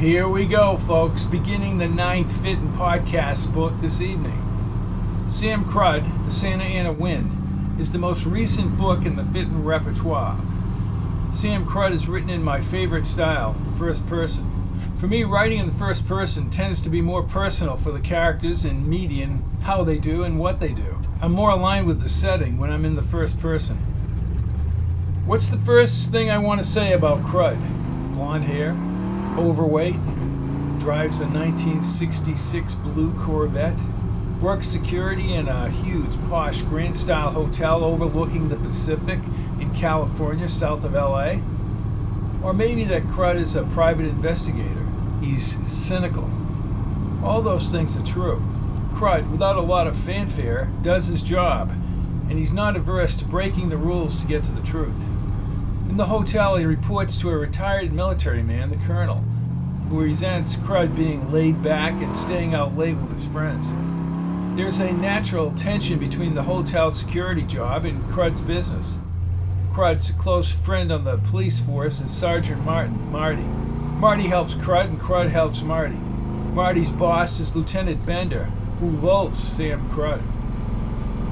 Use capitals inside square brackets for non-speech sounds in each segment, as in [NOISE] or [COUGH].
Here we go, folks, beginning the ninth Fitton podcast book this evening. Sam Crud, The Santa Ana Wind, is the most recent book in the Fitton repertoire. Sam Crud is written in my favorite style, first person. For me, writing in the first person tends to be more personal for the characters and median, how they do and what they do. I'm more aligned with the setting when I'm in the first person. What's the first thing I want to say about Crud? Blonde hair, overweight, drives a 1966 blue Corvette, works security in a huge, posh, grand style hotel overlooking the Pacific in California, south of LA. Or maybe that Crud is a private investigator. He's cynical. All those things are true. Crud, without a lot of fanfare, does his job, and he's not averse to breaking the rules to get to the truth. In the hotel, he reports to a retired military man, the colonel, who resents Crud being laid back and staying out late with his friends. There's a natural tension between the hotel security job and Crud's business. Crud's close friend on the police force is Sergeant Martin, Marty. Marty helps Crud and Crud helps Marty. Marty's boss is Lieutenant Bender, who loathes Sam Crud.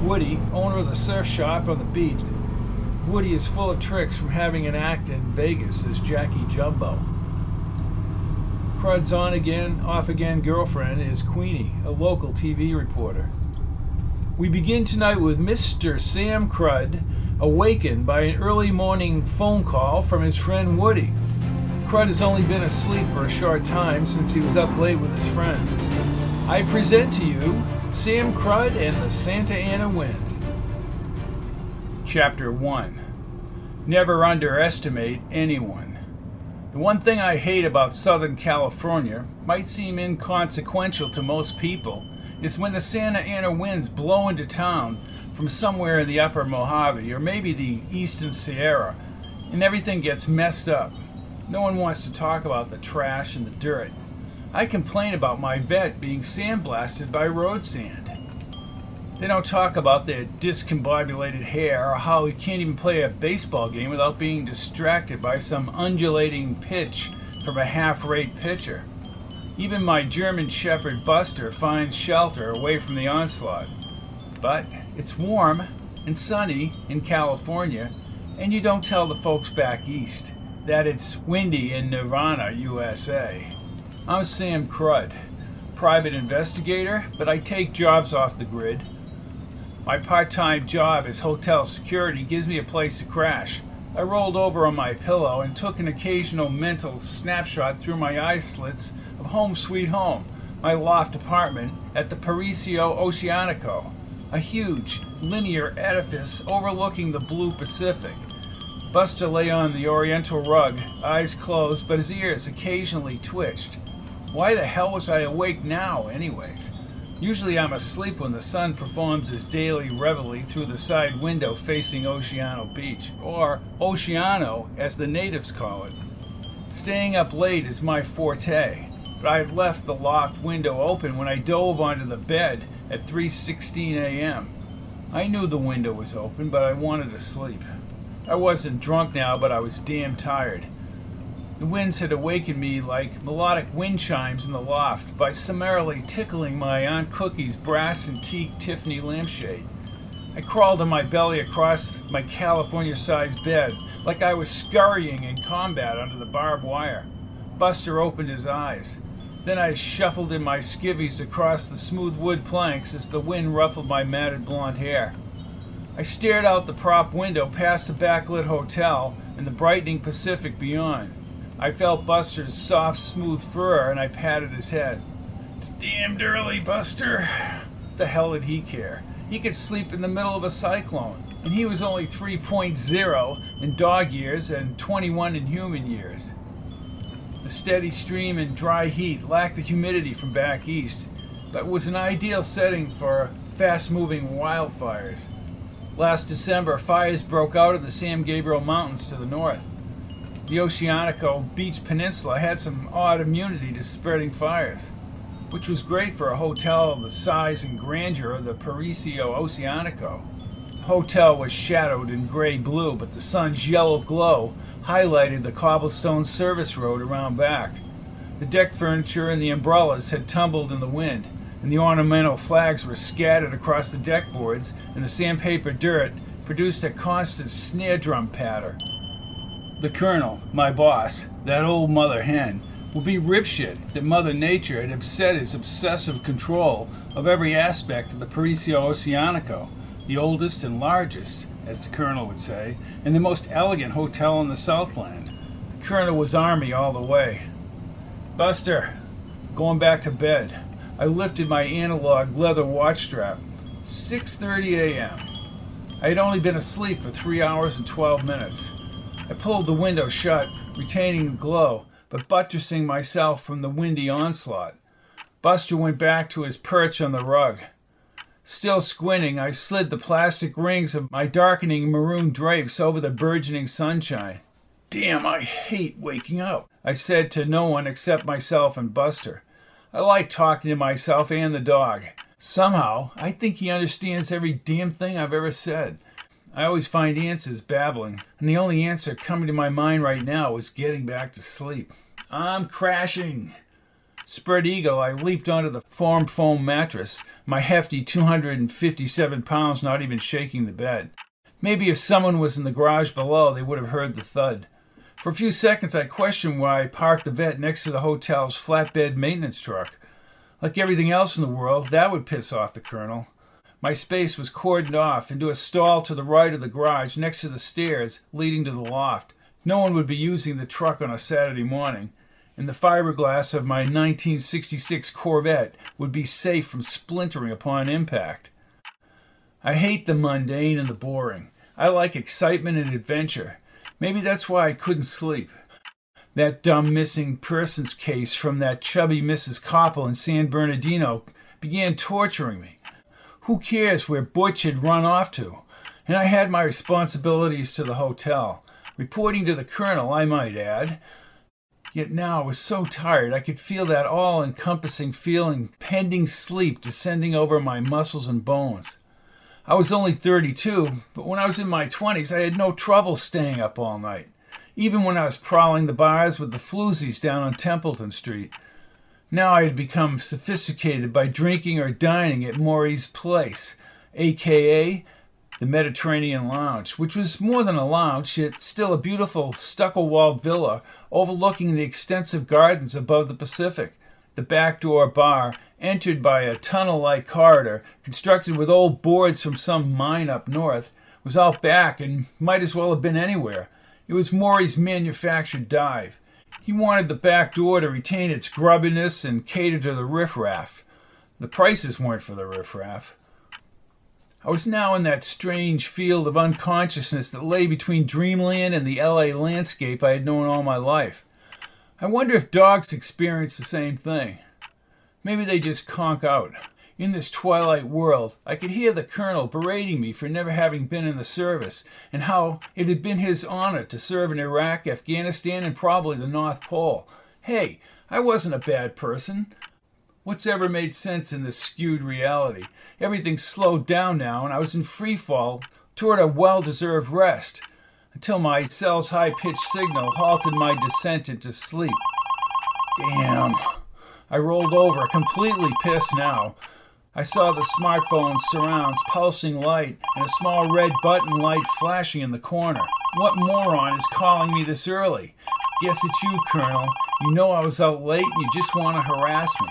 Woody, owner of the surf shop on the beach. Woody is full of tricks from having an act in Vegas as Jackie Jumbo. Crud's on again, off again girlfriend is Queenie, a local TV reporter. We begin tonight with Mr. Sam Crud awakened by an early morning phone call from his friend Woody. Crud has only been asleep for a short time since he was up late with his friends. I present to you Sam Crud and the Santa Ana Wind. Chapter 1 Never underestimate anyone. The one thing I hate about Southern California might seem inconsequential to most people is when the Santa Ana winds blow into town from somewhere in the upper Mojave or maybe the eastern Sierra and everything gets messed up. No one wants to talk about the trash and the dirt. I complain about my Vette being sandblasted by road sand. They don't talk about their discombobulated hair or how he can't even play a baseball game without being distracted by some undulating pitch from a half rate pitcher. Even my German Shepherd Buster finds shelter away from the onslaught. But it's warm and sunny in California, and you don't tell the folks back east that it's windy in Nirvana, USA. I'm Sam Crud, private investigator, but I take jobs off the grid. My part time job as hotel security gives me a place to crash. I rolled over on my pillow and took an occasional mental snapshot through my eye slits of Home Sweet Home, my loft apartment at the Paraiso Oceanico, a huge, linear edifice overlooking the blue Pacific. Buster lay on the oriental rug, eyes closed, but his ears occasionally twitched. Why the hell was I awake now, anyways? Usually I'm asleep when the sun performs his daily reveille through the side window facing Oceanico Beach, or Oceano as the natives call it. Staying up late is my forte, but I had left the loft window open when I dove onto the bed at 3:16 a.m. I knew the window was open, but I wanted to sleep. I wasn't drunk now, but I was damn tired. The winds had awakened me like melodic wind chimes in the loft by summarily tickling my Aunt Cookie's brass antique Tiffany lampshade. I crawled on my belly across my California sized bed like I was scurrying in combat under the barbed wire. Buster opened his eyes. Then I shuffled in my skivvies across the smooth wood planks as the wind ruffled my matted blonde hair. I stared out the prop window past the backlit hotel and the brightening Pacific beyond. I felt Buster's soft, smooth fur and I patted his head. It's damned early, Buster. The hell did he care? He could sleep in the middle of a cyclone, and he was only 3.0 in dog years and 21 in human years. The steady stream and dry heat lacked the humidity from back east, but was an ideal setting for fast moving wildfires. Last December, fires broke out of the San Gabriel Mountains to the north. The Oceanico Beach Peninsula had some odd immunity to spreading fires, which was great for a hotel of the size and grandeur of the Paraiso Oceanico. The hotel was shadowed in gray blue, but the sun's yellow glow highlighted the cobblestone service road around back. The deck furniture and the umbrellas had tumbled in the wind, and the ornamental flags were scattered across the deck boards, and the sandpaper dirt produced a constant snare drum patter. The colonel, my boss, that old mother hen, will be ripshit that Mother Nature had upset his obsessive control of every aspect of the Paraiso Oceanico, the oldest and largest, as the colonel would say, and the most elegant hotel in the Southland. The colonel was army all the way. Buster, going back to bed. I lifted my analog leather watch strap. 6:30 a.m. I had only been asleep for 3 hours and 12 minutes. I pulled the window shut, retaining the glow, but buttressing myself from the windy onslaught. Buster went back to his perch on the rug. Still squinting, I slid the plastic rings of my darkening maroon drapes over the burgeoning sunshine. Damn, I hate waking up, I said to no one except myself and Buster. I like talking to myself and the dog. Somehow, I think he understands every damn thing I've ever said. I always find answers babbling, and the only answer coming to my mind right now is getting back to sleep. I'm crashing. Spread eagle, I leaped onto the form foam mattress, my hefty 257 pounds not even shaking the bed. Maybe if someone was in the garage below, they would have heard the thud. For a few seconds, I questioned why I parked the Vette next to the hotel's flatbed maintenance truck. Like everything else in the world, that would piss off the colonel. My space was cordoned off into a stall to the right of the garage next to the stairs leading to the loft. No one would be using the truck on a Saturday morning, and the fiberglass of my 1966 Corvette would be safe from splintering upon impact. I hate the mundane and the boring. I like excitement and adventure. Maybe that's why I couldn't sleep. That dumb missing persons case from that chubby Mrs. Copple in San Bernardino began torturing me. Who cares where Butch had run off to? And I had my responsibilities to the hotel, reporting to the colonel, I might add. Yet now I was so tired I could feel that all encompassing feeling pending sleep descending over my muscles and bones. I was only 32, but when I was in my 20s, I had no trouble staying up all night, even when I was prowling the bars with the floozies down on Templeton Street. Now I had become sophisticated by drinking or dining at Maury's Place, aka the Mediterranean Lounge, which was more than a lounge, yet still a beautiful stucco walled villa overlooking the extensive gardens above the Pacific. The back door bar, entered by a tunnel like corridor constructed with old boards from some mine up north, was out back and might as well have been anywhere. It was Maury's manufactured dive. He wanted the back door to retain its grubbiness and cater to the riffraff. The prices weren't for the riffraff. I was now in that strange field of unconsciousness that lay between dreamland and the LA landscape I had known all my life. I wonder if dogs experience the same thing. Maybe they just conk out. In this twilight world, I could hear the colonel berating me for never having been in the service, and how it had been his honor to serve in Iraq, Afghanistan, and probably the North Pole. Hey, I wasn't a bad person. What's ever made sense in this skewed reality? Everything's slowed down now, and I was in free fall toward a well deserved rest until my cell's high pitched signal halted my descent into sleep. Damn. I rolled over, completely pissed now. I saw the smartphone's surrounds pulsing light and a small red button light flashing in the corner. What moron is calling me this early? Guess it's you, Colonel. You know I was out late and you just want to harass me.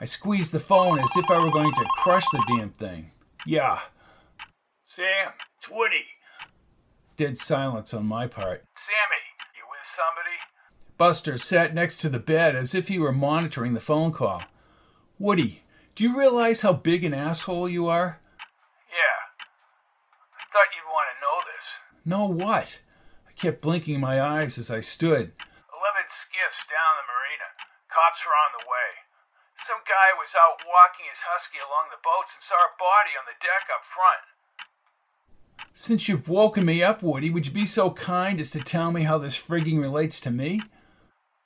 I squeezed the phone as if I were going to crush the damn thing. Yeah. Sam, it's Woody. Dead silence on my part. Sammy, you with somebody? Buster sat next to the bed as if he were monitoring the phone call. Woody, do you realize how big an asshole you are? Yeah. I thought you'd want to know this. Know what? I kept blinking my eyes as I stood. Eleven skiffs down the marina. Cops are on the way. Some guy was out walking his husky along the boats and saw a body on the deck up front. Since you've woken me up, Woody, would you be so kind as to tell me how this frigging relates to me?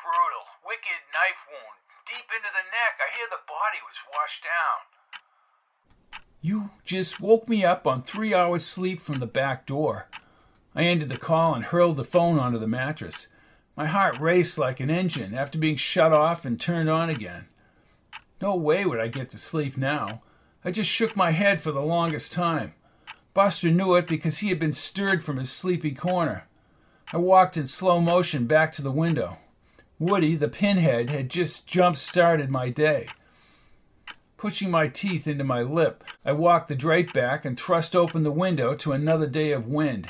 Brutal. Wicked knife wound. Deep into the neck. I hear the body was washed down. You just woke me up on three hours sleep from the back door. I ended the call and hurled the phone onto the mattress. My heart raced like an engine after being shut off and turned on again. No way would I get to sleep now. I just shook my head for the longest time. Buster knew it because he had been stirred from his sleepy corner. I walked in slow motion back to the window. Woody, the pinhead, had just jump started my day. Pushing my teeth into my lip, I walked the drape back and thrust open the window to another day of wind.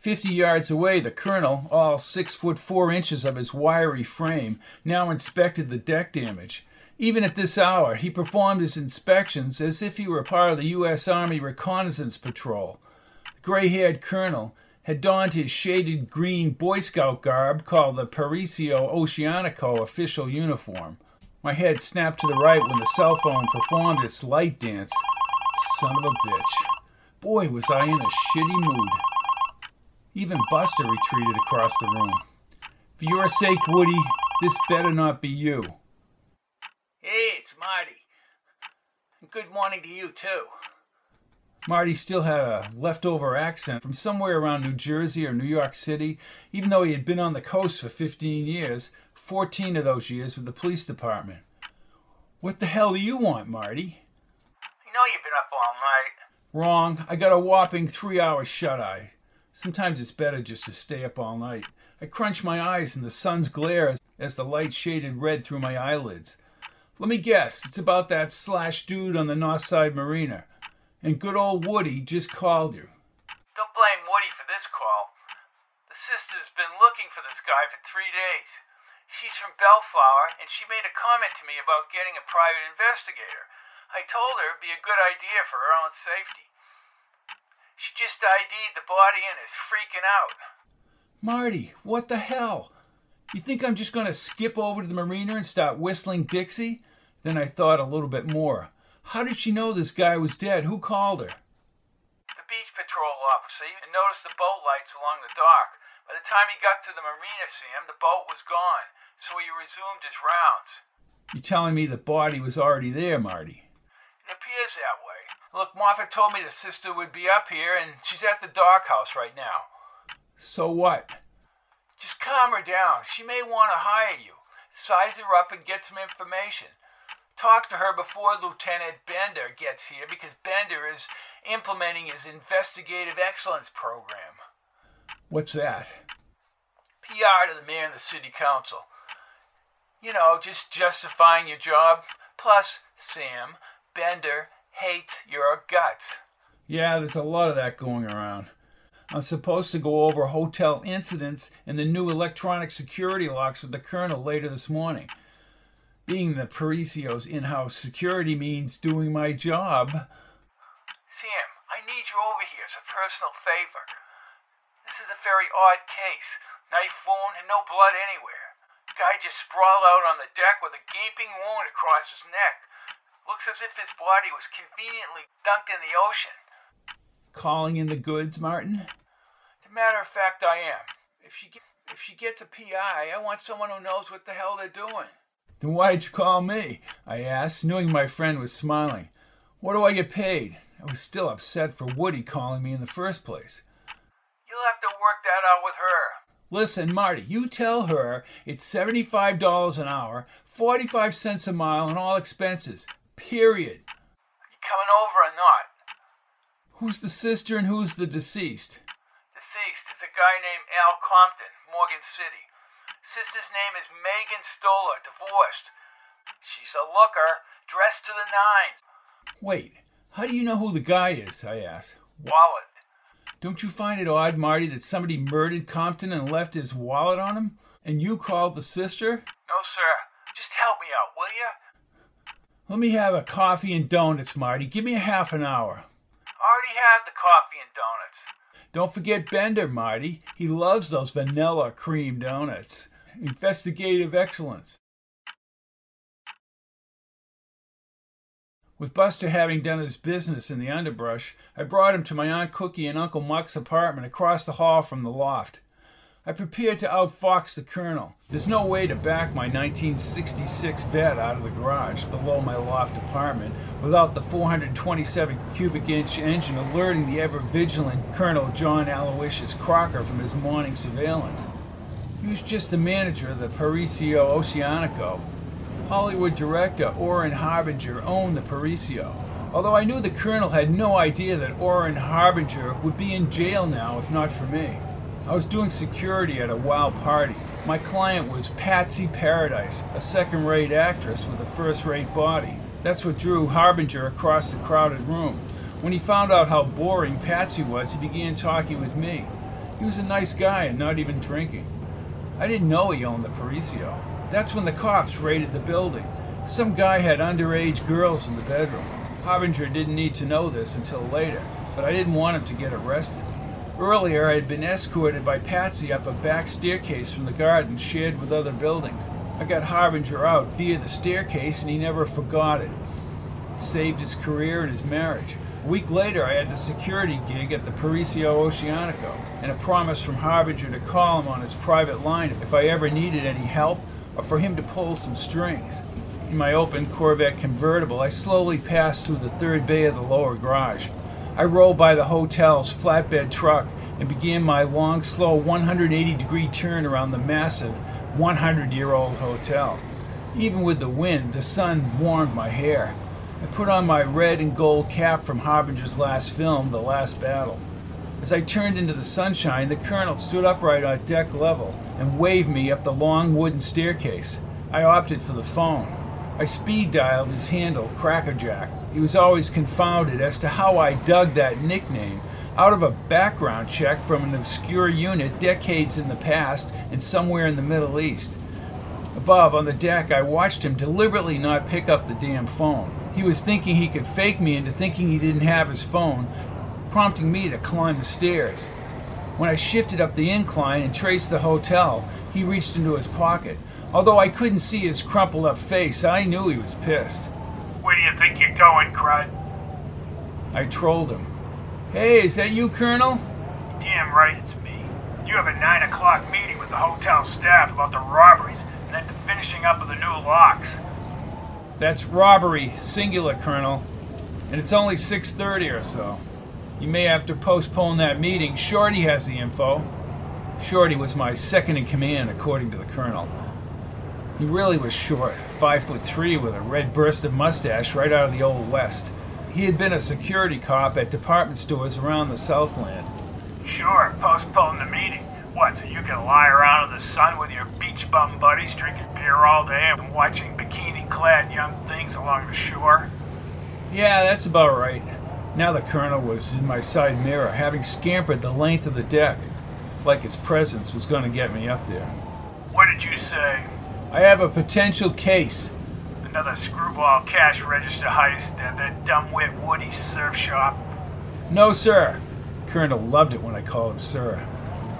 Fifty yards away, the colonel, all six foot four inches of his wiry frame, now inspected the deck damage. Even at this hour, he performed his inspections as if he were part of the U.S. Army Reconnaissance Patrol. The gray haired colonel had donned his shaded green Boy Scout garb called the Parisio Oceanico official uniform. My head snapped to the right when the cell phone performed its light dance. Son of a bitch. Boy, was I in a shitty mood. Even Buster retreated across the room. For your sake, Woody, this better not be you. Hey, it's Marty. Good morning to you, too. Marty still had a leftover accent from somewhere around New Jersey or New York City, even though he had been on the coast for 15 years, 14 of those years with the police department. What the hell do you want, Marty? I know you've been up all night. Wrong. I got a whopping three hour shut eye. Sometimes it's better just to stay up all night. I crunch my eyes in the sun's glare as the light shaded red through my eyelids. Let me guess, it's about that slash dude on the North Side Marina. And good old Woody just called you. Don't blame Woody for this call. The sister's been looking for this guy for three days. She's from Bellflower, and she made a comment to me about getting a private investigator. I told her it'd be a good idea for her own safety. She just ID'd the body and is freaking out. Marty, what the hell? You think I'm just going to skip over to the marina and start whistling Dixie? Then I thought a little bit more. How did she know this guy was dead? Who called her? The beach patrol officer and noticed the boat lights along the dock. By the time he got to the marina, Sam, the boat was gone, so he resumed his rounds. You're telling me the body was already there, Marty? It appears that way. Look, Martha told me the sister would be up here, and she's at the dock house right now. So what? Just calm her down. She may want to hire you. Size her up and get some information talk to her before Lieutenant Bender gets here because Bender is implementing his investigative excellence program. What's that? PR to the mayor and the city council. You know, just justifying your job. Plus, Sam, Bender hates your guts. Yeah, there's a lot of that going around. I'm supposed to go over hotel incidents and the new electronic security locks with the colonel later this morning. Being the Parisio's in house security means doing my job. Sam, I need you over here as a personal favor. This is a very odd case. Knife wound and no blood anywhere. Guy just sprawled out on the deck with a gaping wound across his neck. Looks as if his body was conveniently dunked in the ocean. Calling in the goods, Martin? As a matter of fact, I am. If she, get, if she gets a PI, I want someone who knows what the hell they're doing. Then why'd you call me? I asked, knowing my friend was smiling. What do I get paid? I was still upset for Woody calling me in the first place. You'll have to work that out with her. Listen, Marty, you tell her it's $75 an hour, 45 cents a mile, and all expenses. Period. You coming over or not? Who's the sister and who's the deceased? Deceased is a guy named Al Compton, Morgan City. Sister's name is Meagan Stoller, divorced. She's a looker, dressed to the nines. Wait, how do you know who the guy is? I asked. Wallet. Don't you find it odd, Marty, that somebody murdered Compton and left his wallet on him? And you called the sister? No, sir. Just help me out, will you? Let me have a coffee and donuts, Marty. Give me a half an hour. Already had the coffee and donuts. Don't forget Bender, Marty. He loves those vanilla cream donuts investigative excellence. With Buster having done his business in the underbrush, I brought him to my Aunt Cookie and Uncle Muck's apartment across the hall from the loft. I prepared to outfox the colonel. There's no way to back my 1966 Vette out of the garage below my loft apartment without the 427 cubic inch engine alerting the ever vigilant Colonel John Aloysius Crocker from his morning surveillance. He was just the manager of the Parisio Oceanico, Hollywood director Orrin Harbinger owned the Parisio. Although I knew the colonel had no idea that Orrin Harbinger would be in jail now if not for me. I was doing security at a wild party. My client was Patsy Paradise, a second rate actress with a first rate body. That's what drew Harbinger across the crowded room. When he found out how boring Patsy was, he began talking with me. He was a nice guy and not even drinking. I didn't know he owned the Parisio. That's when the cops raided the building. Some guy had underage girls in the bedroom. Harbinger didn't need to know this until later, but I didn't want him to get arrested. Earlier, I had been escorted by Patsy up a back staircase from the garden shared with other buildings. I got Harbinger out via the staircase, and he never forgot it. It saved his career and his marriage. A week later, I had the security gig at the Parisio Oceanico, and a promise from Harbinger to call him on his private line if I ever needed any help for him to pull some strings. In my open Corvette convertible, I slowly passed through the third bay of the lower garage. I rolled by the hotel's flatbed truck and began my long, slow 180 degree turn around the massive 100 year old hotel. Even with the wind, the sun warmed my hair. I put on my red and gold cap from Harbinger's last film, The Last Battle. As I turned into the sunshine, the colonel stood upright on deck level and waved me up the long wooden staircase. I opted for the phone. I speed dialed his handle, Crackerjack. He was always confounded as to how I dug that nickname out of a background check from an obscure unit decades in the past and somewhere in the Middle East. Above, on the deck, I watched him deliberately not pick up the damn phone. He was thinking he could fake me into thinking he didn't have his phone prompting me to climb the stairs. When I shifted up the incline and traced the hotel, he reached into his pocket. Although I couldn't see his crumpled up face, I knew he was pissed. Where do you think you're going, Crud? I trolled him. Hey, is that you, Colonel? Damn right it's me. You have a 9 o'clock meeting with the hotel staff about the robberies and then the finishing up of the new locks. That's robbery, singular, Colonel. And it's only 6.30 or so. You may have to postpone that meeting. Shorty has the info. Shorty was my second in command, according to the colonel. He really was short, five foot three, with a red burst of mustache right out of the Old West. He had been a security cop at department stores around the Southland. Sure, postpone the meeting. What, so you can lie around in the sun with your beach bum buddies, drinking beer all day and watching bikini clad young things along the shore? Yeah, that's about right. Now the colonel was in my side mirror, having scampered the length of the deck, like his presence was going to get me up there. What did you say? I have a potential case. Another screwball cash register heist at that dumbwit Woody surf shop? No, sir. Colonel loved it when I called him sir.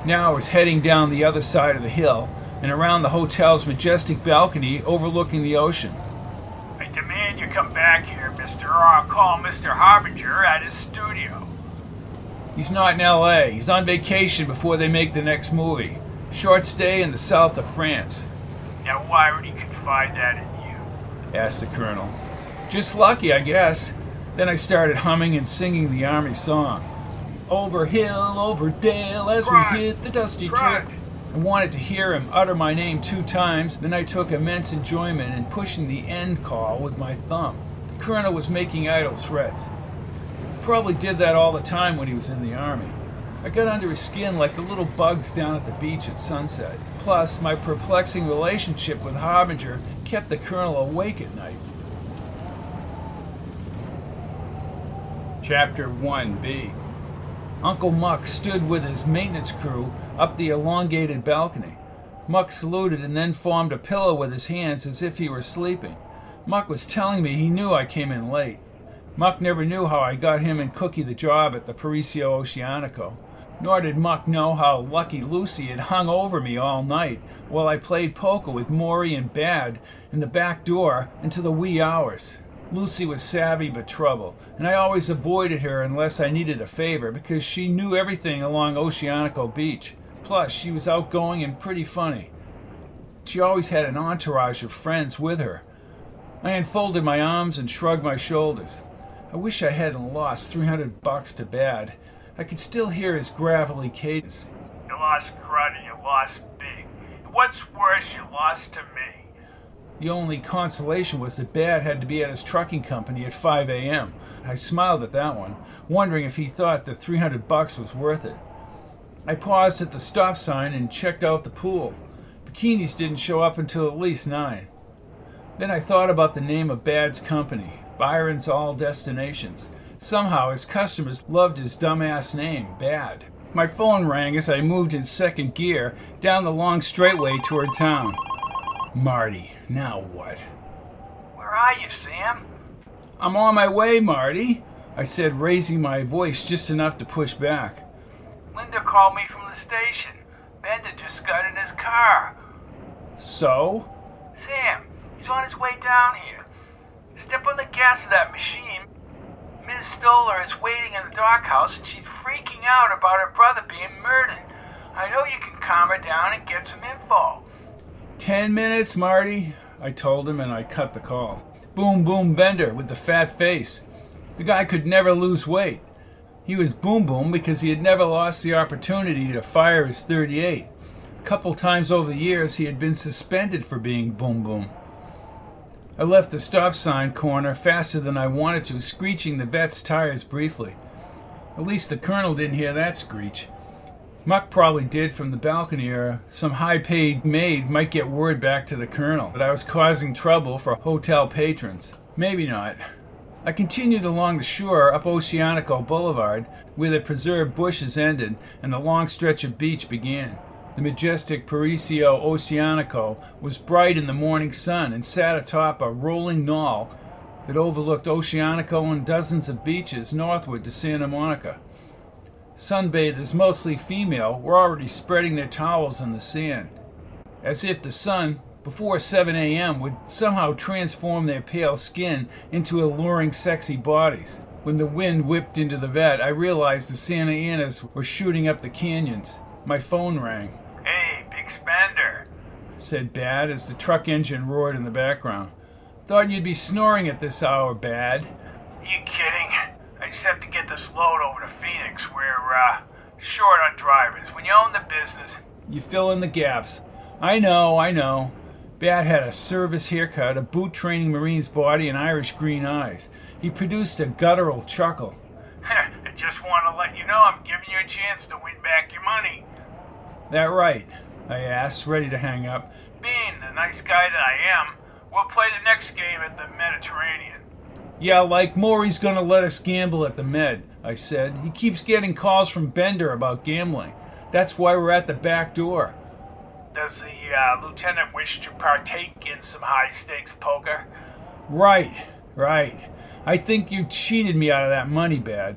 Now I was heading down the other side of the hill and around the hotel's majestic balcony overlooking the ocean. I demand you come back here, or I'll call Mr. Harbinger at his studio. He's not in LA. He's on vacation before they make the next movie. Short stay in the south of France. Now, why would he confide that in you? asked the colonel. Just lucky, I guess. Then I started humming and singing the army song. Over hill, over dale, as we hit the dusty track. I wanted to hear him utter my name two times, then I took immense enjoyment in pushing the end call with my thumb. Colonel was making idle threats. Probably did that all the time when he was in the army. I got under his skin like the little bugs down at the beach at sunset. Plus, my perplexing relationship with Harbinger kept the colonel awake at night. Chapter 1b Uncle Muck stood with his maintenance crew up the elongated balcony. Muck saluted and then formed a pillow with his hands as if he were sleeping. Muck was telling me he knew I came in late. Muck never knew how I got him and Cookie the job at the Parisio Oceanico. Nor did Muck know how Lucky Lucy had hung over me all night while I played poker with Maury and Bad in the back door into the wee hours. Lucy was savvy but trouble, and I always avoided her unless I needed a favor because she knew everything along Oceanico Beach. Plus, she was outgoing and pretty funny. She always had an entourage of friends with her. I unfolded my arms and shrugged my shoulders. I wish I hadn't lost 300 bucks to Bad. I could still hear his gravelly cadence. You lost crud and you lost big. And What's worse, you lost to me. The only consolation was that Bad had to be at his trucking company at 5 a.m. I smiled at that one, wondering if he thought the 300 bucks was worth it. I paused at the stop sign and checked out the pool. Bikinis didn't show up until at least 9. Then I thought about the name of Bad's company, Byron's All Destinations. Somehow his customers loved his dumbass name, Bad. My phone rang as I moved in second gear down the long straightway toward town. Marty, now what? Where are you, Sam? I'm on my way, Marty, I said, raising my voice just enough to push back. Linda called me from the station. Bender just got in his car. So? Sam, he's on his way down here. Step on the gas of that machine. Ms. Stoller is waiting in the dockhouse and she's freaking out about her brother being murdered. I know you can calm her down and get some info. Ten minutes, Marty, I told him, and I cut the call. Boom Boom Bender with the fat face. The guy could never lose weight. He was Boom Boom because he had never lost the opportunity to fire his 38. A couple times over the years, he had been suspended for being Boom Boom. I left the stop sign corner faster than I wanted to, screeching the Vette's tires briefly. At least the colonel didn't hear that screech. Muck probably did from the balcony, or some high paid maid might get word back to the colonel that I was causing trouble for hotel patrons. Maybe not. I continued along the shore up Oceanico Boulevard, where the preserved bushes ended and the long stretch of beach began. The majestic Paraiso Oceanico was bright in the morning sun and sat atop a rolling knoll that overlooked Oceanico and dozens of beaches northward to Santa Monica. Sunbathers, mostly female, were already spreading their towels in the sand, as if the sun, before 7 a.m., would somehow transform their pale skin into alluring, sexy bodies. When the wind whipped into the Vette, I realized the Santa Anas were shooting up the canyons. My phone rang said Bad as the truck engine roared in the background. Thought you'd be snoring at this hour, Bad. You kidding? I just have to get this load over to Phoenix. We're, uh, short on drivers. When you own the business, you fill in the gaps. I know, I know. Bad had a service haircut, a boot training Marine's body, and Irish green eyes. He produced a guttural chuckle. [LAUGHS] I just want to let you know I'm giving you a chance to win back your money. That right? I asked, ready to hang up. Being the nice guy that I am, we'll play the next game at the Mediterranean. Yeah, like Maury's gonna let us gamble at the Med, I said. He keeps getting calls from Bender about gambling. That's why we're at the back door. Does the uh, lieutenant wish to partake in some high stakes poker? Right, right. I think you cheated me out of that money, Bad.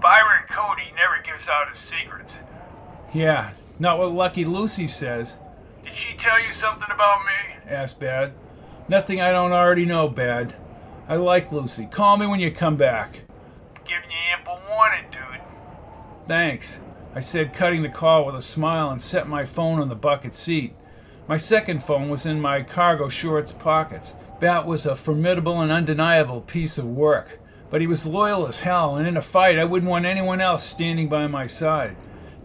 Byron Cody never gives out his secrets. Yeah, not what Lucky Lucy says. Did she tell you something about me? asked Bad. Nothing I don't already know, Bad. I like Lucy. Call me when you come back. Giving you ample warning, dude. Thanks, I said, cutting the call with a smile and set my phone on the bucket seat. My second phone was in my cargo shorts pockets. Bad was a formidable and undeniable piece of work, but he was loyal as hell, and in a fight I wouldn't want anyone else standing by my side.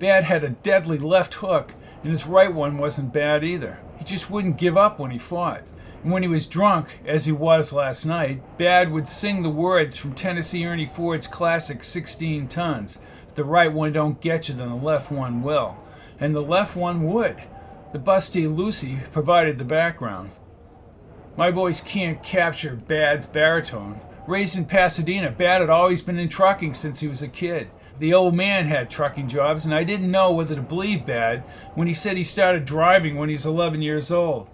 Bad had a deadly left hook, and his right one wasn't bad either. He just wouldn't give up when he fought. And when he was drunk, as he was last night, Bad would sing the words from Tennessee Ernie Ford's classic 16 Tons. If the right one don't get you, then the left one will. And the left one would. The busty Lucy provided the background. My voice can't capture Bad's baritone. Raised in Pasadena, Bad had always been in trucking since he was a kid. The old man had trucking jobs, and I didn't know whether to believe Bad when he said he started driving when he was 11 years old.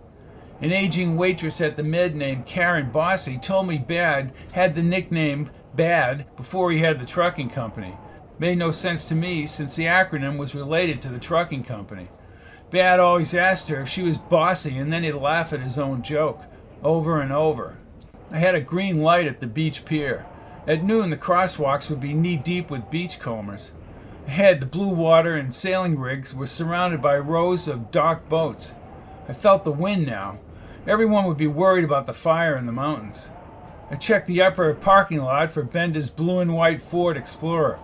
An aging waitress at the Med named Karen Bossy told me Bad had the nickname Bad before he had the trucking company. Made no sense to me since the acronym was related to the trucking company. Bad always asked her if she was bossy, and then he'd laugh at his own joke over and over. I had a green light at the beach pier. At noon, the crosswalks would be knee deep with beachcombers. Ahead, the blue water and sailing rigs were surrounded by rows of docked boats. I felt the wind now. Everyone would be worried about the fire in the mountains. I checked the upper parking lot for Bender's blue and white Ford Explorer.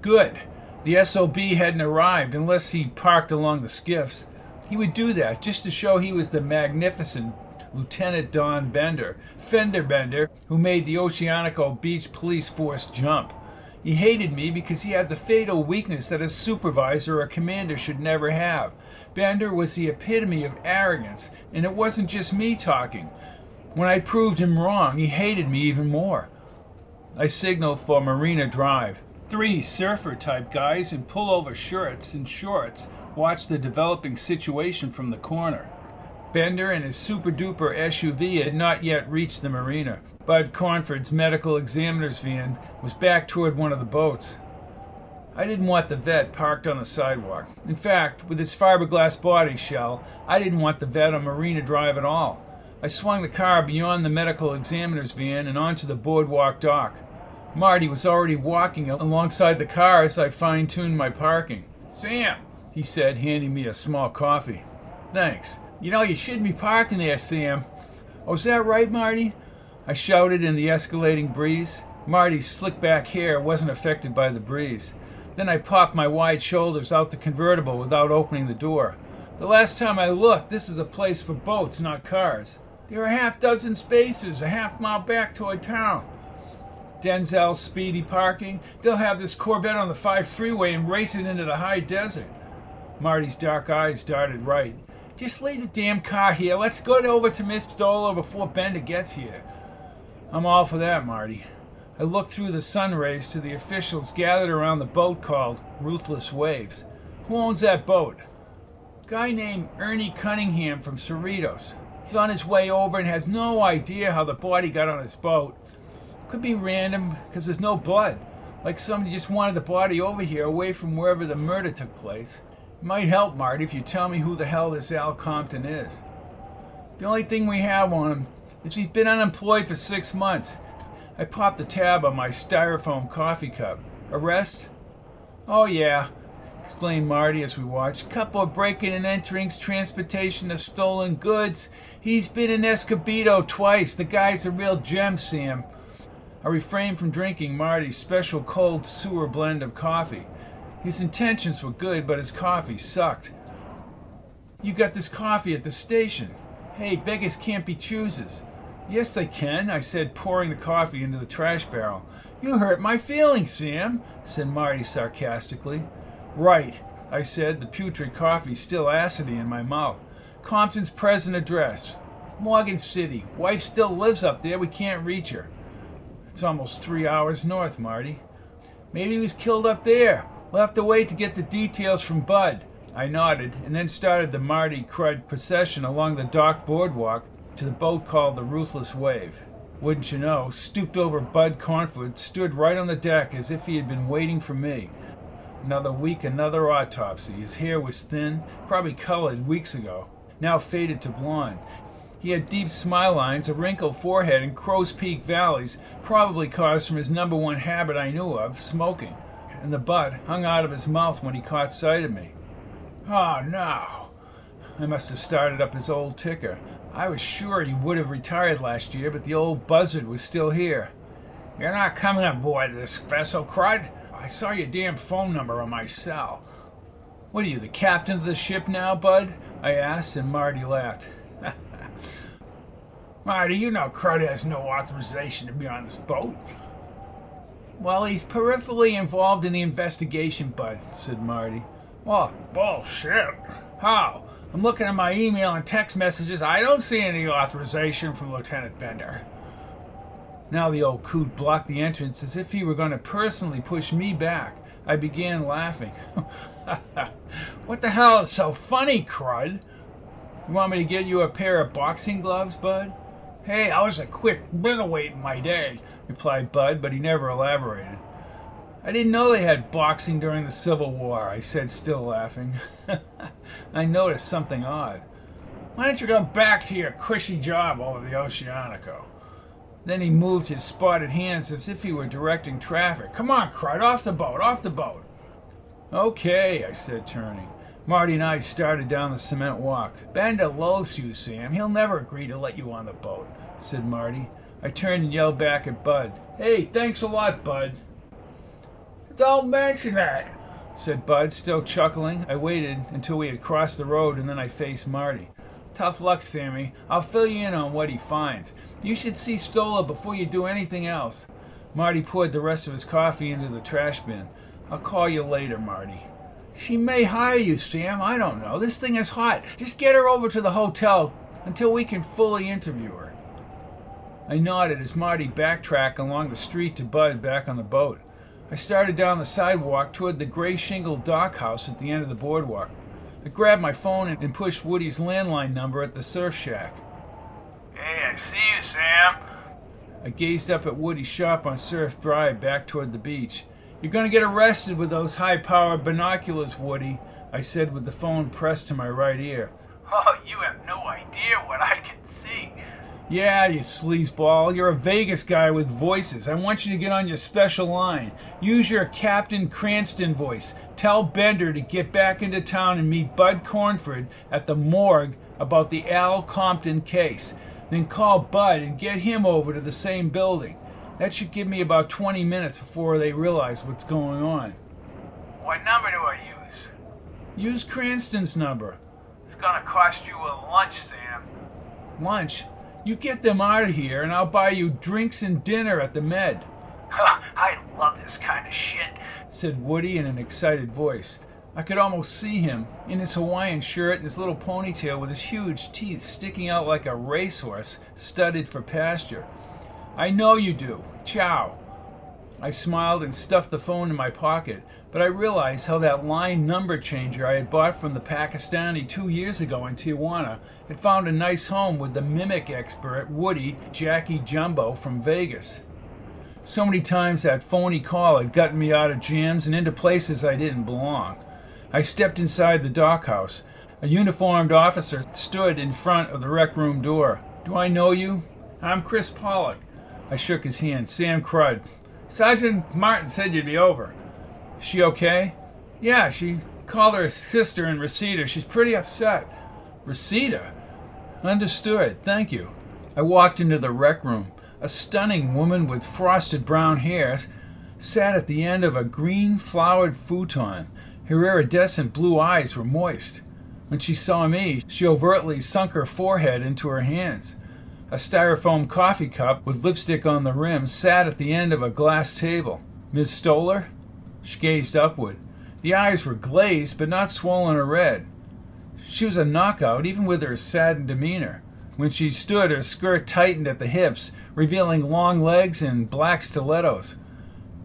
Good. The SOB hadn't arrived unless he parked along the skiffs. He would do that just to show he was the magnificent Lieutenant Don Bender, Fender Bender, who made the Oceanico Beach Police Force jump. He hated me because he had the fatal weakness that a supervisor or commander should never have. Bender was the epitome of arrogance, and it wasn't just me talking. When I proved him wrong, he hated me even more. I signaled for Marina Drive. Three surfer type guys in pullover shirts and shorts watched the developing situation from the corner. Bender and his super duper SUV had not yet reached the marina. Bud Cornford's medical examiner's van was back toward one of the boats. I didn't want the Vette parked on the sidewalk. In fact, with its fiberglass body shell, I didn't want the Vette on Marina Drive at all. I swung the car beyond the medical examiner's van and onto the boardwalk dock. Marty was already walking alongside the car as I fine tuned my parking. Sam, he said, handing me a small coffee. Thanks. You know, you shouldn't be parking there, Sam. Oh, is that right, Marty? I shouted in the escalating breeze. Marty's slick back hair wasn't affected by the breeze. Then I popped my wide shoulders out the convertible without opening the door. The last time I looked, this is a place for boats, not cars. There are a half dozen spaces a half mile back toward town. Denzel's speedy parking. They'll have this Corvette on the 5 freeway and race it into the high desert. Marty's dark eyes darted right. Just leave the damn car here. Let's go over to Miss Stoller before Bender gets here. I'm all for that, Marty. I looked through the sun rays to the officials gathered around the boat called Ruthless Waves. Who owns that boat? Guy named Ernie Cunningham from Cerritos. He's on his way over and has no idea how the body got on his boat. Could be random, because there's no blood. Like somebody just wanted the body over here, away from wherever the murder took place. Might help, Marty, if you tell me who the hell this Al Compton is. The only thing we have on him is he's been unemployed for six months. I popped the tab on my styrofoam coffee cup. Arrest? Oh, yeah, exclaimed Marty as we watched. Couple of breaking and enterings, transportation of stolen goods. He's been in Escobedo twice. The guy's a real gem, Sam. I refrained from drinking Marty's special cold sewer blend of coffee. His intentions were good, but his coffee sucked. You got this coffee at the station. Hey, beggars can't be choosers. Yes, they can, I said, pouring the coffee into the trash barrel. You hurt my feelings, Sam, said Marty sarcastically. Right, I said, the putrid coffee still acidy in my mouth. Compton's present address. Morgan City. Wife still lives up there. We can't reach her. It's almost three hours north, Marty. Maybe he was killed up there. We'll have to wait to get the details from Bud. I nodded, and then started the Marty Crud procession along the dock boardwalk to the boat called the Ruthless Wave. Wouldn't you know, stooped over Bud Cornford, stood right on the deck as if he had been waiting for me. Another week, another autopsy. His hair was thin, probably colored weeks ago, now faded to blonde. He had deep smile lines, a wrinkled forehead, and crow's peak valleys, probably caused from his number one habit I knew of, smoking. And the butt hung out of his mouth when he caught sight of me. Oh, no. I must have started up his old ticker. I was sure he would have retired last year, but the old buzzard was still here. You're not coming aboard this vessel, Crud. I saw your damn phone number on my cell. What are you, the captain of the ship now, Bud? I asked, and Marty laughed. [LAUGHS] Marty, you know Crud has no authorization to be on this boat. Well, he's peripherally involved in the investigation, Bud, said Marty. Well, bullshit. How? I'm looking at my email and text messages. I don't see any authorization from Lieutenant Bender. Now the old coot blocked the entrance as if he were going to personally push me back. I began laughing. [LAUGHS] what the hell is so funny, crud? You want me to get you a pair of boxing gloves, Bud? Hey, I was a quick middleweight in my day, replied Bud, but he never elaborated. I didn't know they had boxing during the Civil War, I said, still laughing. [LAUGHS] I noticed something odd. Why don't you go back to your cushy job over the Oceanico? Then he moved his spotted hands as if he were directing traffic. Come on, Crud, off the boat, off the boat. Okay, I said, turning. Marty and I started down the cement walk. Bender loathes you, Sam. He'll never agree to let you on the boat, said Marty. I turned and yelled back at Bud. Hey, thanks a lot, Bud. Don't mention that, said Bud, still chuckling. I waited until we had crossed the road and then I faced Marty. Tough luck, Sammy. I'll fill you in on what he finds. You should see Stoller before you do anything else. Marty poured the rest of his coffee into the trash bin. I'll call you later, Marty. She may hire you, Sam. I don't know. This thing is hot. Just get her over to the hotel until we can fully interview her. I nodded as Marty backtracked along the street to Bud back on the boat. I started down the sidewalk toward the gray shingled dock house at the end of the boardwalk. I grabbed my phone and pushed Woody's landline number at the surf shack. Hey, I see you, Sam. I gazed up at Woody's shop on Surf Drive back toward the beach. You're going to get arrested with those high powered binoculars, Woody, I said with the phone pressed to my right ear. [LAUGHS] Oh, you have no idea what I. Yeah, you sleazeball. You're a Vegas guy with voices. I want you to get on your special line. Use your Captain Cranston voice. Tell Bender to get back into town and meet Bud Cornford at the morgue about the Al Compton case. Then call Bud and get him over to the same building. That should give me about 20 minutes before they realize what's going on. What number do I use? Use Cranston's number. It's gonna cost you a lunch, Sam. Lunch? You get them out of here, and I'll buy you drinks and dinner at the Med. [LAUGHS] I love this kind of shit, said Woody in an excited voice. I could almost see him, in his Hawaiian shirt and his little ponytail with his huge teeth sticking out like a racehorse studded for pasture. I know you do. Ciao. I smiled and stuffed the phone in my pocket, but I realized how that line number changer I had bought from the Pakistani two years ago in Tijuana had found a nice home with the mimic expert Woody Jackie Jumbo from Vegas. So many times that phony call had gotten me out of jams and into places I didn't belong. I stepped inside the dockhouse. A uniformed officer stood in front of the rec room door. Do I know you? I'm Chris Pollock. I shook his hand. Sam Crud. Sergeant Martin said you'd be over. She okay? Yeah, she called her sister in Reseda. She's pretty upset. Reseda? Understood. Thank you. I walked into the rec room. A stunning woman with frosted brown hair sat at the end of a green flowered futon. Her iridescent blue eyes were moist. When she saw me, she overtly sunk her forehead into her hands. A styrofoam coffee cup with lipstick on the rim sat at the end of a glass table. Miss Stoller? She gazed upward. The eyes were glazed, but not swollen or red. She was a knockout, even with her saddened demeanor. When she stood, her skirt tightened at the hips, revealing long legs and black stilettos.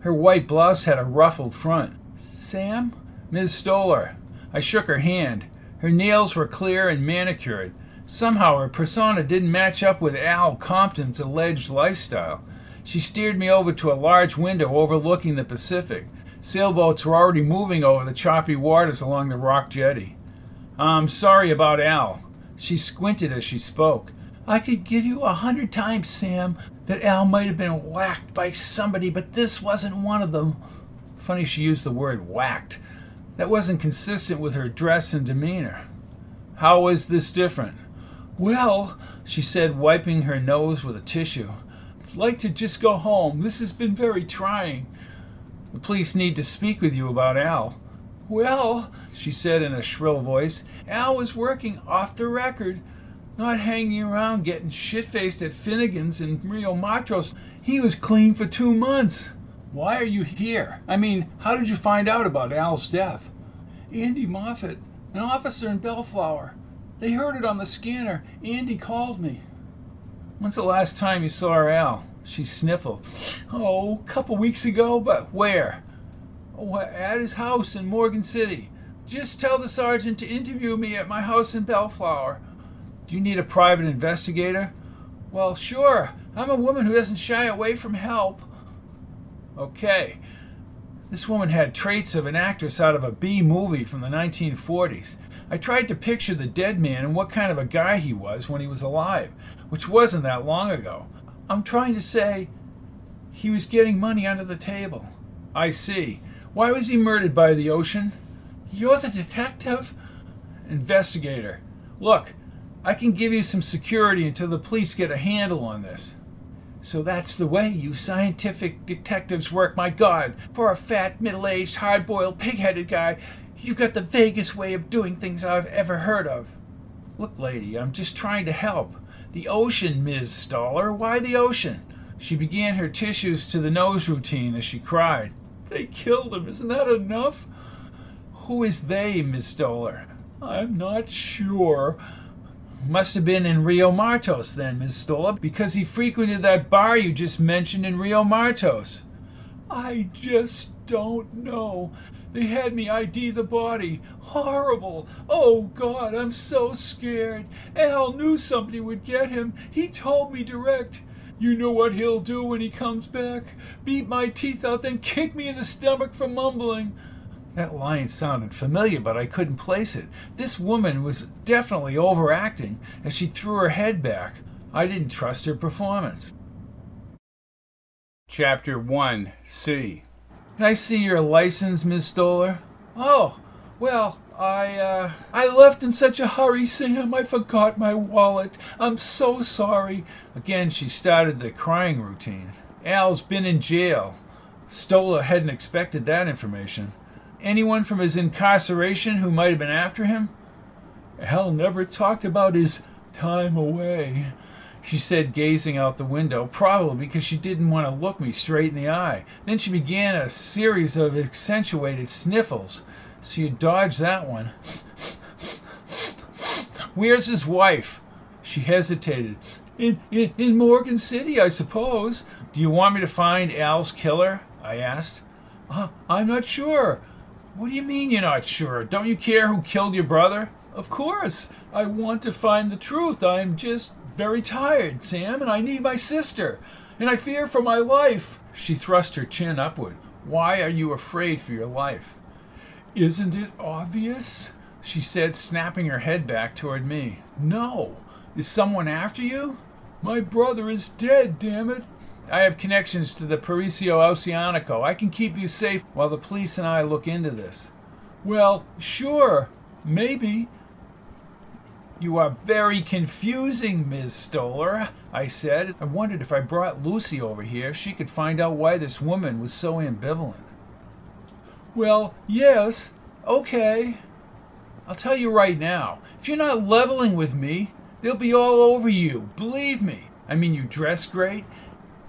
Her white blouse had a ruffled front. Sam? Miss Stoller. I shook her hand. Her nails were clear and manicured. Somehow her persona didn't match up with Al Compton's alleged lifestyle. She steered me over to a large window overlooking the Pacific. Sailboats were already moving over the choppy waters along the rock jetty. I'm sorry about Al. She squinted as she spoke. I could give you a hundred times, Sam, that Al might have been whacked by somebody, but this wasn't one of them. Funny she used the word whacked. That wasn't consistent with her dress and demeanor. How was this different? Well, she said, wiping her nose with a tissue, I'd like to just go home. This has been very trying. The police need to speak with you about Al. Well, she said in a shrill voice, Al was working off the record, not hanging around getting shit faced at Finnegan's and Rio Martos. He was clean for two months. Why are you here? I mean, how did you find out about Al's death? Andy Moffat, an officer in Bellflower. They heard it on the scanner. Andy called me. When's the last time you saw Al? She sniffled. Oh, a couple weeks ago, but where? Oh, at his house in Morgan City. Just tell the sergeant to interview me at my house in Bellflower. Do you need a private investigator? Well, sure. I'm a woman who doesn't shy away from help. Okay. This woman had traits of an actress out of a B movie from the 1940s. I tried to picture the dead man and what kind of a guy he was when he was alive, which wasn't that long ago. I'm trying to say he was getting money under the table. I see. Why was he murdered by the ocean? You're the detective? Investigator. Look, I can give you some security until the police get a handle on this. So that's the way you scientific detectives work, my God. For a fat, middle aged, hard boiled, pig headed guy, you've got the vaguest way of doing things I've ever heard of. Look, lady, I'm just trying to help. The ocean, Ms. Stoller. Why the ocean? She began her tissues to the nose routine as she cried. They killed him. Isn't that enough? Who is they, Miss Stoller? I'm not sure. Must have been in Rio Martos then, Miss Stoller, because he frequented that bar you just mentioned in Rio Martos. I just don't know. They had me ID the body. Horrible. Oh, God, I'm so scared. Al knew somebody would get him. He told me direct. You know what he'll do when he comes back? Beat my teeth out, then kick me in the stomach for mumbling. That line sounded familiar, but I couldn't place it. This woman was definitely overacting as she threw her head back. I didn't trust her performance. Chapter 1 C. Can I see your license, Miss Stoller? Oh, well, I, uh, I left in such a hurry, Sam. I forgot my wallet. I'm so sorry. Again, she started the crying routine. Al's been in jail. Stoller hadn't expected that information anyone from his incarceration who might have been after him? Al never talked about his time away, she said, gazing out the window, probably because she didn't want to look me straight in the eye. Then she began a series of accentuated sniffles. So you dodged that one. Where's his wife? She hesitated. In, in, in Morgan City, I suppose. Do you want me to find Al's killer? I asked. Uh, I'm not sure. What do you mean you're not sure? Don't you care who killed your brother? Of course. I want to find the truth. I'm just very tired, Sam, and I need my sister. And I fear for my life. She thrust her chin upward. Why are you afraid for your life? Isn't it obvious? She said, snapping her head back toward me. No. Is someone after you? My brother is dead, damn it. I have connections to the Paraíso Oceanico. I can keep you safe while the police and I look into this. Well, sure, maybe. You are very confusing, Ms. Stoller, I said. I wondered if I brought Lucy over here, she could find out why this woman was so ambivalent. Well, yes, okay. I'll tell you right now, if you're not leveling with me, they'll be all over you, believe me. I mean, you dress great,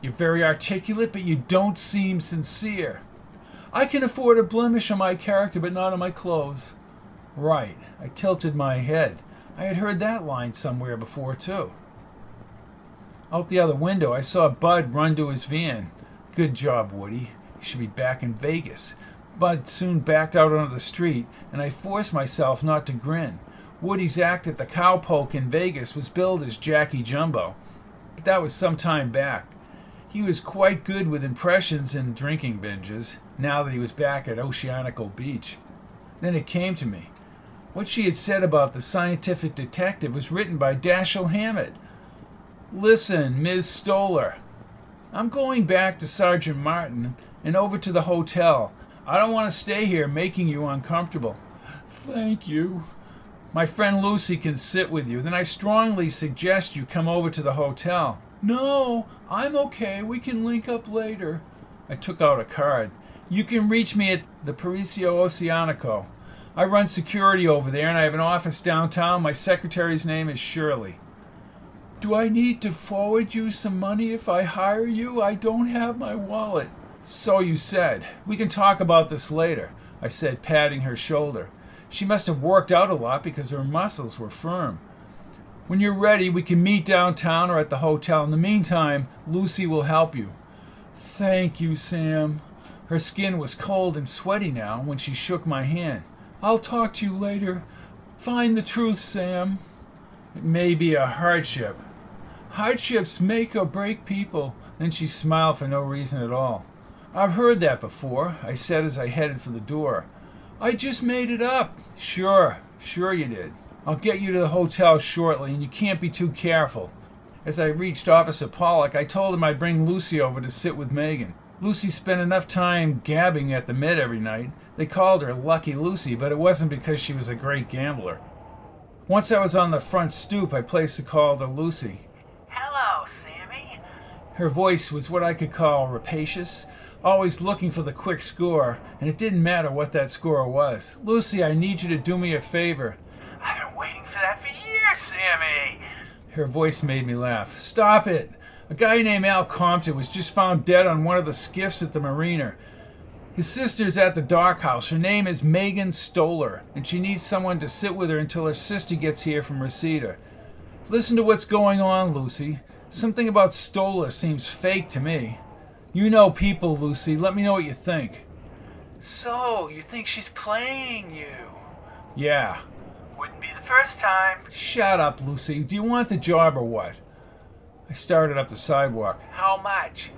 you're very articulate, but you don't seem sincere. I can afford a blemish on my character, but not on my clothes. Right. I tilted my head. I had heard that line somewhere before, too. Out the other window, I saw Bud run to his van. Good job, Woody. He should be back in Vegas. Bud soon backed out onto the street, and I forced myself not to grin. Woody's act at the Cowpoke in Vegas was billed as Jackie Jumbo, but that was some time back. He was quite good with impressions and drinking binges, now that he was back at Oceanico Beach. Then it came to me. What she had said about the scientific detective was written by Dashiell Hammett. Listen, Miss Stoller, I'm going back to Sergeant Martin and over to the hotel. I don't want to stay here making you uncomfortable. Thank you. My friend Lucy can sit with you. Then I strongly suggest you come over to the hotel. No, I'm okay. We can link up later. I took out a card. You can reach me at the Paraíso Oceanico. I run security over there and I have an office downtown. My secretary's name is Shirley. Do I need to forward you some money if I hire you? I don't have my wallet. So you said. We can talk about this later, I said, patting her shoulder. She must have worked out a lot because her muscles were firm. When you're ready, we can meet downtown or at the hotel. In the meantime, Lucy will help you. Thank you, Sam. Her skin was cold and sweaty now when she shook my hand. I'll talk to you later. Find the truth, Sam. It may be a hardship. Hardships make or break people. Then she smiled for no reason at all. I've heard that before, I said as I headed for the door. I just made it up. Sure, sure you did. I'll get you to the hotel shortly, and you can't be too careful. As I reached Officer Pollock, I told him I'd bring Lucy over to sit with Meagan. Lucy spent enough time gabbing at the Med every night. They called her Lucky Lucy, but it wasn't because she was a great gambler. Once I was on the front stoop, I placed a call to Lucy. Hello, Sammy. Her voice was what I could call rapacious, always looking for the quick score, and it didn't matter what that score was. Lucy, I need you to do me a favor. I've been waiting for that for years, Sammy. Her voice made me laugh. Stop it! A guy named Al Compton was just found dead on one of the skiffs at the marina. His sister's at the dark house. Her name is Meagan Stoller, and she needs someone to sit with her until her sister gets here from Reseda. Listen to what's going on, Lucy. Something about Stoller seems fake to me. You know people, Lucy. Let me know what you think. So, you think she's playing you? Yeah. Wouldn't be the first time. Shut up, Lucy. Do you want the job or what? I started up the sidewalk. How much?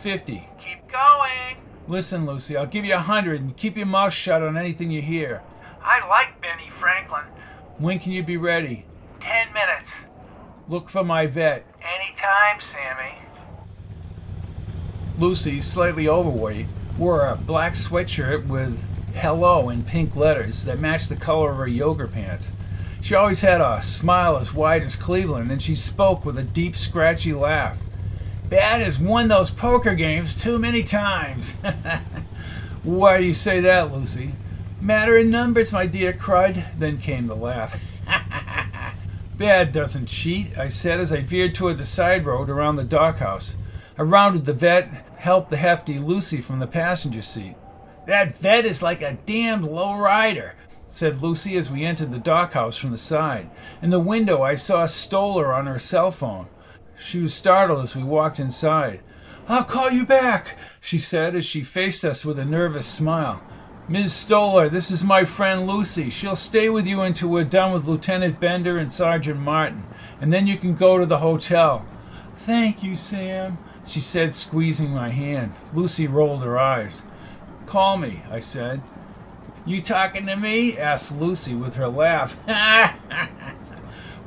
Fifty. Keep going. Listen, Lucy, I'll give you a hundred and keep your mouth shut on anything you hear. I like Benny Franklin. When can you be ready? Ten minutes. Look for my Vette. Anytime, Sammy. Lucy, slightly overweight, wore a black sweatshirt with hello in pink letters that matched the color of her yoga pants. She always had a smile as wide as Cleveland, and she spoke with a deep, scratchy laugh. Bad has won those poker games too many times. [LAUGHS] Why do you say that, Lucy? Matter in numbers, my dear, cried. Then came the laugh. [LAUGHS] Bad doesn't cheat, I said as I veered toward the side road around the dockhouse. I rounded the Vette, helped the hefty Lucy from the passenger seat. That Vette is like a damned low rider, said Lucy as we entered the dockhouse from the side. In the window, I saw Stoller on her cell phone. She was startled as we walked inside. I'll call you back, she said as she faced us with a nervous smile. Ms. Stoller, this is my friend Lucy. She'll stay with you until we're done with Lieutenant Bender and Sergeant Martin, and then you can go to the hotel. Thank you, Sam, she said, squeezing my hand. Lucy rolled her eyes. Call me, I said. You talking to me? asked Lucy with her laugh. [LAUGHS]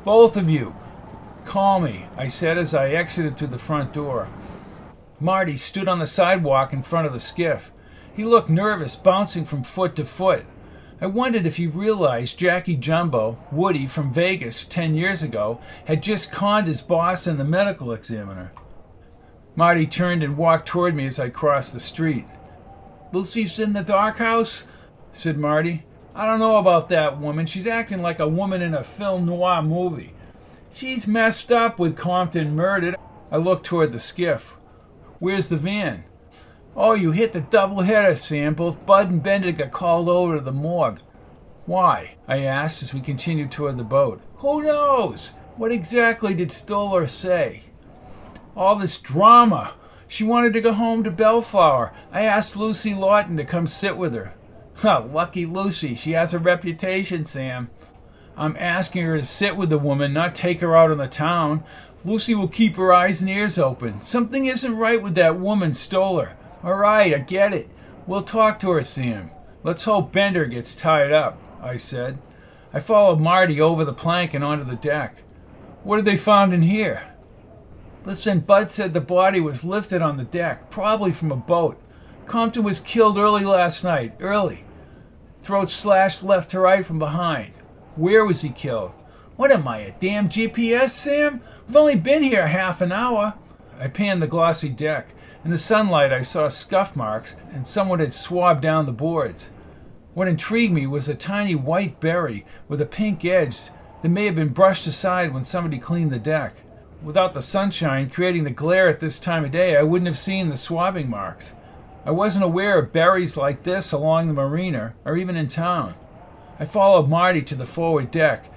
Both of you. Call me, I said as I exited through the front door. Marty stood on the sidewalk in front of the skiff. He looked nervous, bouncing from foot to foot. I wondered if he realized Jackie Jumbo, Woody from Vegas ten years ago, had just conned his boss and the medical examiner. Marty turned and walked toward me as I crossed the street. Lucy's in the dockhouse? said Marty. I don't know about that woman. She's acting like a woman in a film noir movie. She's messed up with Compton murdered. I looked toward the skiff. Where's the van? Oh, you hit the double header, Sam. Both Bud and Bender got called over to the morgue. Why? I asked as we continued toward the boat. Who knows? What exactly did Stoller say? All this drama. She wanted to go home to Bellflower. I asked Lucy Lawton to come sit with her. [LAUGHS] Lucky Lucy. She has a reputation, Sam. I'm asking her to sit with the woman, not take her out in the town. Lucy will keep her eyes and ears open. Something isn't right with that woman, Stoller. All right, I get it. We'll talk to her, Sam. Let's hope Bender gets tied up, I said. I followed Marty over the plank and onto the deck. What had they found in here? Listen, Bud said the body was lifted on the deck, probably from a boat. Compton was killed early last night. Early. Throat slashed left to right from behind. Where was he killed? What am I, a damn GPS, Sam? We've only been here half an hour. I panned the glossy deck. In the sunlight, I saw scuff marks, and someone had swabbed down the boards. What intrigued me was a tiny white berry with a pink edge that may have been brushed aside when somebody cleaned the deck. Without the sunshine creating the glare at this time of day, I wouldn't have seen the swabbing marks. I wasn't aware of berries like this along the marina or even in town. I followed Marty to the forward deck,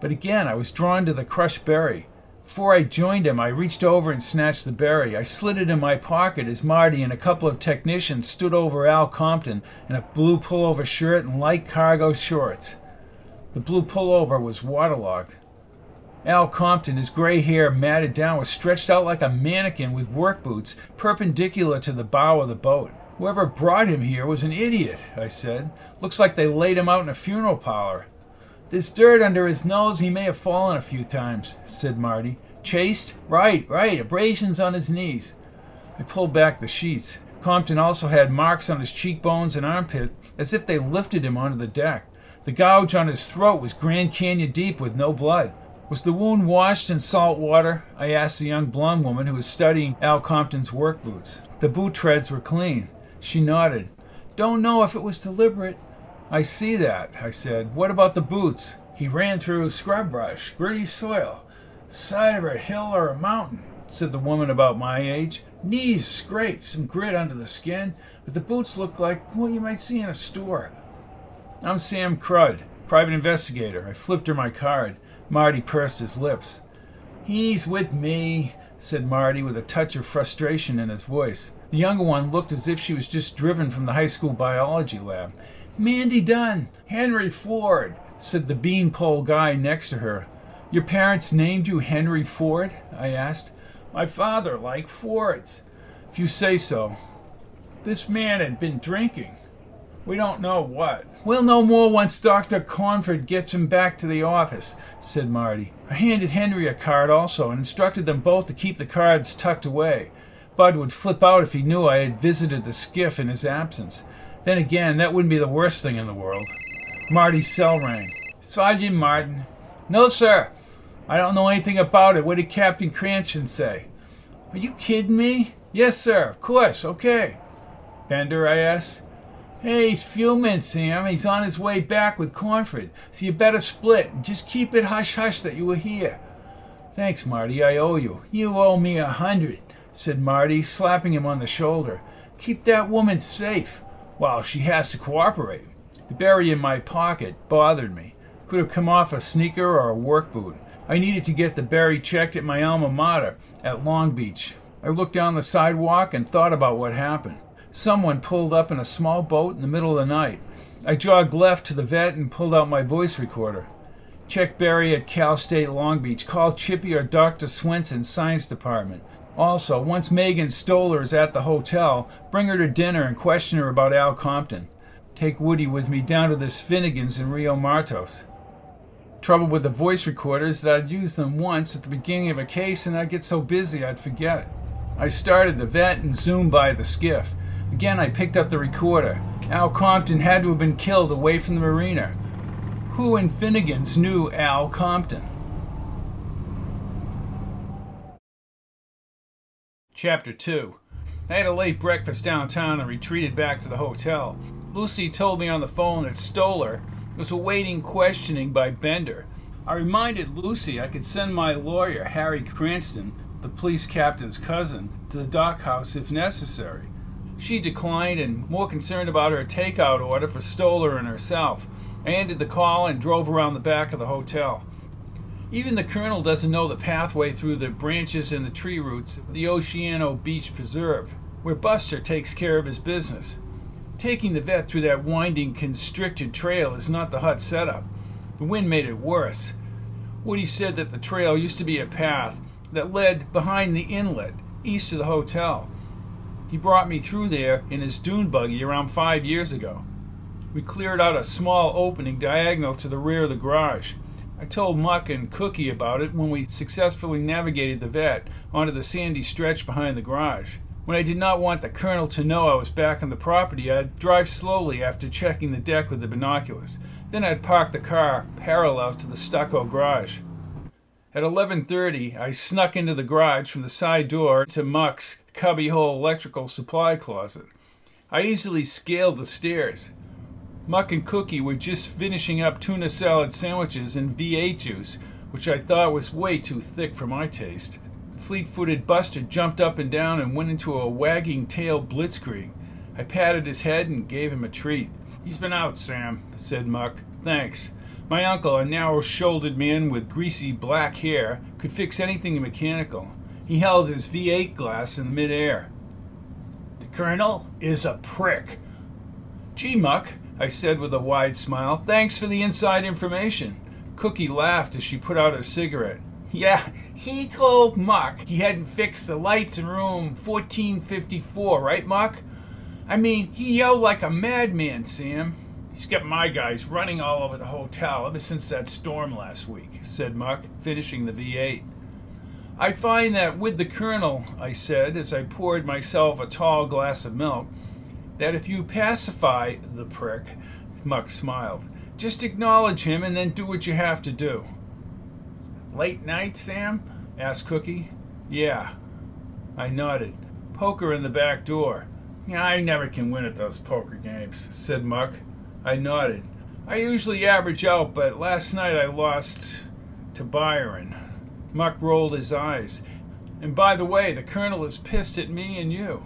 but again I was drawn to the crushed berry. Before I joined him, I reached over and snatched the berry. I slid it in my pocket as Marty and a couple of technicians stood over Al Compton in a blue pullover shirt and light cargo shorts. The blue pullover was waterlogged. Al Compton, his gray hair matted down, was stretched out like a mannequin with work boots, perpendicular to the bow of the boat. Whoever brought him here was an idiot, I said. Looks like they laid him out in a funeral parlor. There's dirt under his nose. He may have fallen a few times, said Marty. Chased? Right, right. Abrasions on his knees. I pulled back the sheets. Compton also had marks on his cheekbones and armpit as if they lifted him onto the deck. The gouge on his throat was Grand Canyon deep with no blood. Was the wound washed in salt water? I asked the young blonde woman who was studying Al Compton's work boots. The boot treads were clean. She nodded. Don't know if it was deliberate. I see that, I said. What about the boots? He ran through scrub brush, gritty soil, side of a hill or a mountain, said the woman about my age. Knees scraped, some grit under the skin, but the boots looked like what you might see in a store. I'm Sam Crud, private investigator. I flipped her my card. Marty pursed his lips. He's with me, said Marty with a touch of frustration in his voice. The younger one looked as if she was just driven from the high school biology lab. Mandy Dunn, Henry Ford, said the beanpole guy next to her. Your parents named you Henry Ford? I asked. My father liked Fords. If you say so. This man had been drinking. We don't know what. We'll know more once Dr. Cornford gets him back to the office, said Marty. I handed Henry a card also and instructed them both to keep the cards tucked away. Bud would flip out if he knew I had visited the skiff in his absence. Then again, that wouldn't be the worst thing in the world. Marty's cell rang. Sergeant Martin. No, sir. I don't know anything about it. What did Captain Cranston say? Are you kidding me? Yes, sir. Of course. Okay. Bender, I asked. Hey, he's fuming, Sam. He's on his way back with Cornford, so you better split and just keep it hush hush that you were here. Thanks, Marty. I owe you. You owe me a hundred, said Marty, slapping him on the shoulder. Keep that woman safe. While she has to cooperate. The berry in my pocket bothered me. Could have come off a sneaker or a work boot. I needed to get the berry checked at my alma mater at Long Beach. I looked down the sidewalk and thought about what happened. Someone pulled up in a small boat in the middle of the night. I jogged left to the Vette and pulled out my voice recorder. Check berry at Cal State Long Beach. Call Chippy or Dr. Swenson, Science Department. Also, once Meagan Stoller is at the hotel, bring her to dinner and question her about Al Compton. Take Woody with me down to this Finnegan's in Rio Martos. Trouble with the voice recorders that I'd use them once at the beginning of a case and I'd get so busy I'd forget. I started the Vette and zoomed by the skiff. Again, I picked up the recorder. Al Compton had to have been killed away from the marina. Who in Finnegan's knew Al Compton? Chapter 2 I had a late breakfast downtown and retreated back to the hotel. Lucy told me on the phone that Stoller was awaiting questioning by Bender. I reminded Lucy I could send my lawyer, Harry Cranston, the police captain's cousin, to the dockhouse if necessary. She declined and, more concerned about her takeout order for Stoller and herself, I ended the call and drove around the back of the hotel. Even the colonel doesn't know the pathway through the branches and the tree roots of the Oceanico Beach Preserve, where Buster takes care of his business. Taking the Vette through that winding, constricted trail is not the hut setup. The wind made it worse. Woody said that the trail used to be a path that led behind the inlet, east of the hotel. He brought me through there in his dune buggy around five years ago. We cleared out a small opening diagonal to the rear of the garage. I told Muck and Cookie about it when we successfully navigated the Vette onto the sandy stretch behind the garage. When I did not want the colonel to know I was back on the property, I'd drive slowly after checking the deck with the binoculars. Then I'd park the car parallel to the stucco garage. At 11:30, I snuck into the garage from the side door to Muck's cubbyhole electrical supply closet. I easily scaled the stairs. Muck and Cookie were just finishing up tuna salad sandwiches and V8 juice, which I thought was way too thick for my taste. Fleet-footed Buster jumped up and down and went into a wagging tail blitzkrieg. I patted his head and gave him a treat. He's been out, Sam, said Muck. Thanks. My uncle, a narrow shouldered man with greasy black hair, could fix anything mechanical. He held his V8 glass in midair. The colonel is a prick. Gee, Muck, I said with a wide smile, thanks for the inside information. Cookie laughed as she put out her cigarette. Yeah, he told Muck he hadn't fixed the lights in room 1454, right, Muck? I mean, he yelled like a madman, Sam. He's got my guys running all over the hotel ever since that storm last week, said Muck, finishing the V8. I find that with the Colonel, I said as I poured myself a tall glass of milk, that if you pacify the prick, Muck smiled, just acknowledge him and then do what you have to do. Late night, Sam? asked Cookie. Yeah. I nodded. Poker in the back door. I never can win at those poker games, said Muck. I nodded. I usually average out, but last night I lost to Byron. Muck rolled his eyes. And by the way, the Colonel is pissed at me and you.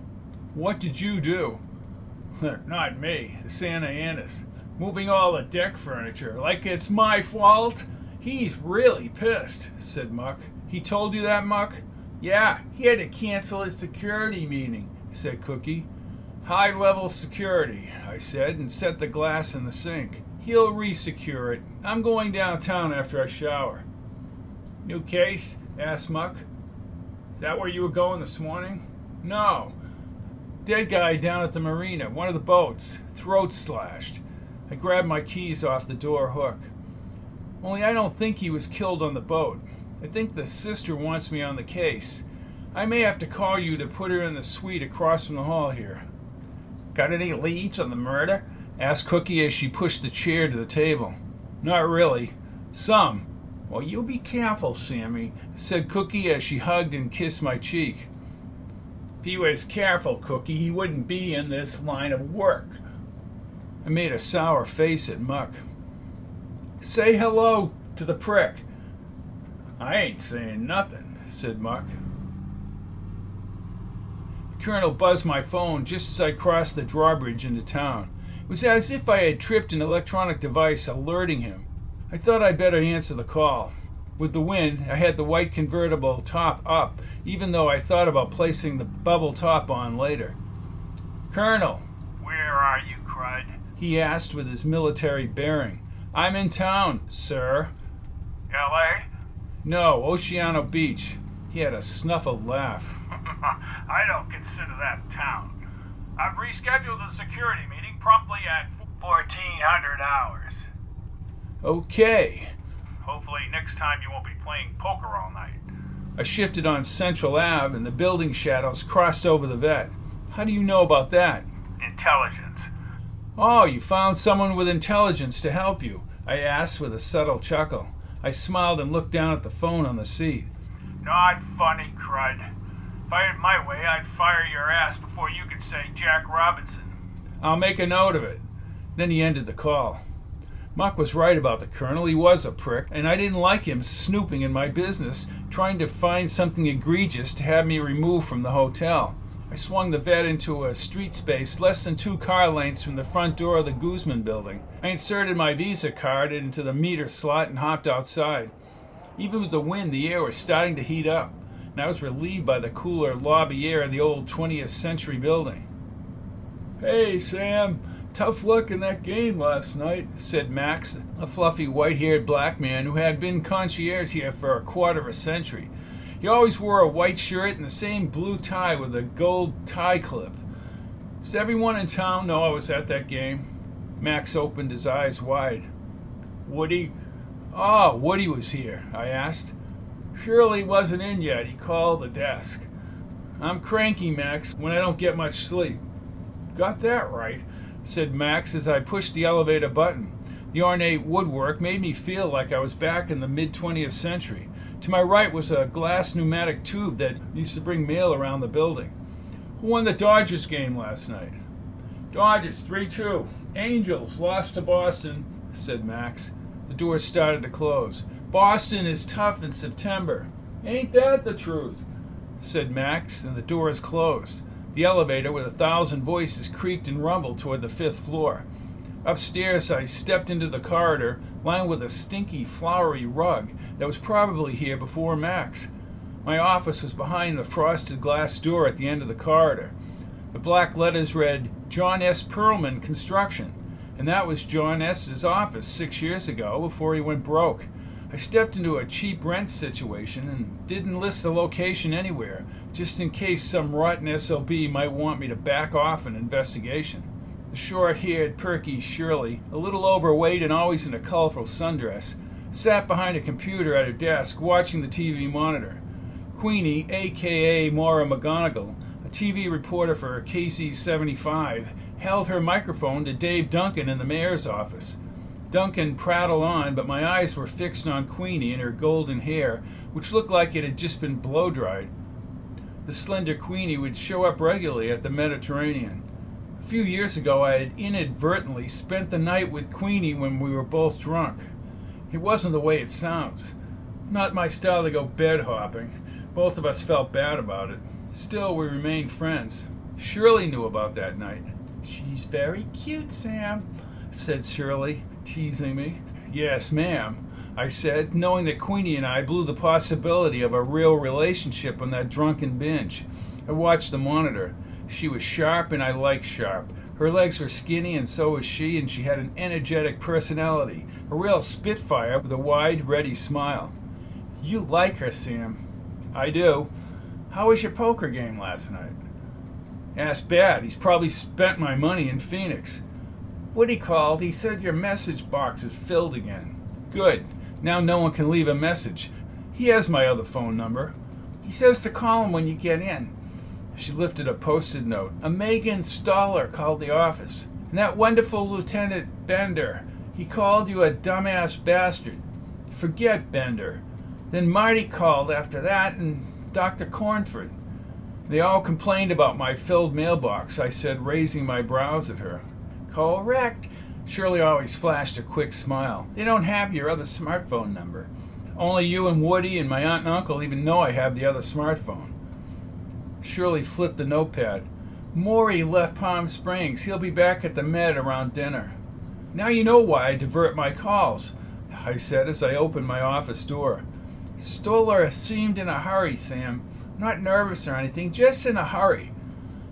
What did you do? [LAUGHS] Not me, the Santa Anas. Moving all the deck furniture, like it's my fault? He's really pissed, said Muck. He told you that, Muck? Yeah, he had to cancel his security meeting, said Cookie. High level security, I said, and set the glass in the sink. He'll resecure it. I'm going downtown after I shower. New case? asked Muck. Is that where you were going this morning? No. Dead guy down at the marina, one of the boats, throat slashed. I grabbed my keys off the door hook. Only I don't think he was killed on the boat. I think the sister wants me on the case. I may have to call you to put her in the suite across from the hall here. Got any leads on the murder? asked Cookie as she pushed the chair to the table. Not really. Some. Well, you be careful, Sammy, said Cookie as she hugged and kissed my cheek. He was careful, Cookie, he wouldn't be in this line of work. I made a sour face at Muck. Say hello to the prick. I ain't saying nothing, said Muck. The colonel buzzed my phone just as I crossed the drawbridge into town. It was as if I had tripped an electronic device alerting him. I thought I'd better answer the call. With the wind, I had the white convertible top up, even though I thought about placing the bubble top on later. Colonel. Where are you, Crud? He asked with his military bearing. I'm in town, sir. L.A.? No, Oceanico Beach. He had a snuffled laugh. [LAUGHS] I don't consider that town. I've rescheduled the security meeting promptly at 1400 hours. Okay. Hopefully, next time you won't be playing poker all night. I shifted on Central Ave and the building shadows crossed over the Vette. How do you know about that? Intelligence. Oh, you found someone with intelligence to help you, I asked with a subtle chuckle. I smiled and looked down at the phone on the seat. Not funny, crud. If I had my way, I'd fire your ass before you could say Jack Robinson. I'll make a note of it. Then he ended the call. Muck was right about the colonel. He was a prick, and I didn't like him snooping in my business, trying to find something egregious to have me removed from the hotel. I swung the Vette into a street space less than two car lengths from the front door of the Guzman building. I inserted my Visa card into the meter slot and hopped outside. Even with the wind, the air was starting to heat up, and I was relieved by the cooler lobby air of the old 20th century building. Hey, Sam, tough luck in that game last night, said Max, a fluffy white haired black man who had been concierge here for a quarter of a century. He always wore a white shirt and the same blue tie with a gold tie clip. Does everyone in town know I was at that game? Max opened his eyes wide. Woody? Ah, oh, Woody was here, I asked. Shirley wasn't in yet. He called the desk. I'm cranky, Max, when I don't get much sleep. Got that right, said Max as I pushed the elevator button. The ornate woodwork made me feel like I was back in the mid 20th century. To my right was a glass pneumatic tube that used to bring mail around the building. Who won the Dodgers game last night? Dodgers 3 2. Angels lost to Boston, said Max. The door started to close. Boston is tough in September. Ain't that the truth? said Max, and the doors closed. The elevator, with a thousand voices, creaked and rumbled toward the fifth floor. Upstairs, I stepped into the corridor, lined with a stinky, flowery rug that was probably here before Max. My office was behind the frosted glass door at the end of the corridor. The black letters read John S. Perlman Construction, and that was John S.'s office six years ago before he went broke. I stepped into a cheap rent situation and didn't list the location anywhere, just in case some rotten SLB might want me to back off an investigation. The short haired, perky Shirley, a little overweight and always in a colorful sundress, sat behind a computer at her desk watching the TV monitor. Queenie, aka Maura McGonigal, a TV reporter for KC75, held her microphone to Dave Duncan in the mayor's office. Duncan prattled on, but my eyes were fixed on Queenie and her golden hair, which looked like it had just been blow dried. The slender Queenie would show up regularly at the Mediterranean. A few years ago, I had inadvertently spent the night with Queenie when we were both drunk. It wasn't the way it sounds. Not my style to go bed hopping. Both of us felt bad about it. Still, we remained friends. Shirley knew about that night. She's very cute, Sam, said Shirley, teasing me. Yes, ma'am, I said, knowing that Queenie and I blew the possibility of a real relationship on that drunken binge. I watched the monitor. She was sharp, and I liked sharp. Her legs were skinny, and so was she, and she had an energetic personality, a real spitfire with a wide, ready smile. You like her, Sam. I do. How was your poker game last night? Asked bad. He's probably spent my money in Phoenix. Woody called. He said your message box is filled again. Good. Now no one can leave a message. He has my other phone number. He says to call him when you get in. She lifted a posted note. A Meagan Stoller called the office. And that wonderful Lieutenant Bender. He called you a dumbass bastard. Forget Bender. Then Marty called after that, and Dr. Cornford. They all complained about my filled mailbox, I said, raising my brows at her. Correct. Shirley always flashed a quick smile. They don't have your other smartphone number. Only you and Woody and my aunt and uncle even know I have the other smartphone. Shirley flipped the notepad. Maury left Palm Springs. He'll be back at the Med around dinner. Now you know why I divert my calls, I said as I opened my office door. Stoller seemed in a hurry, Sam. Not nervous or anything, just in a hurry.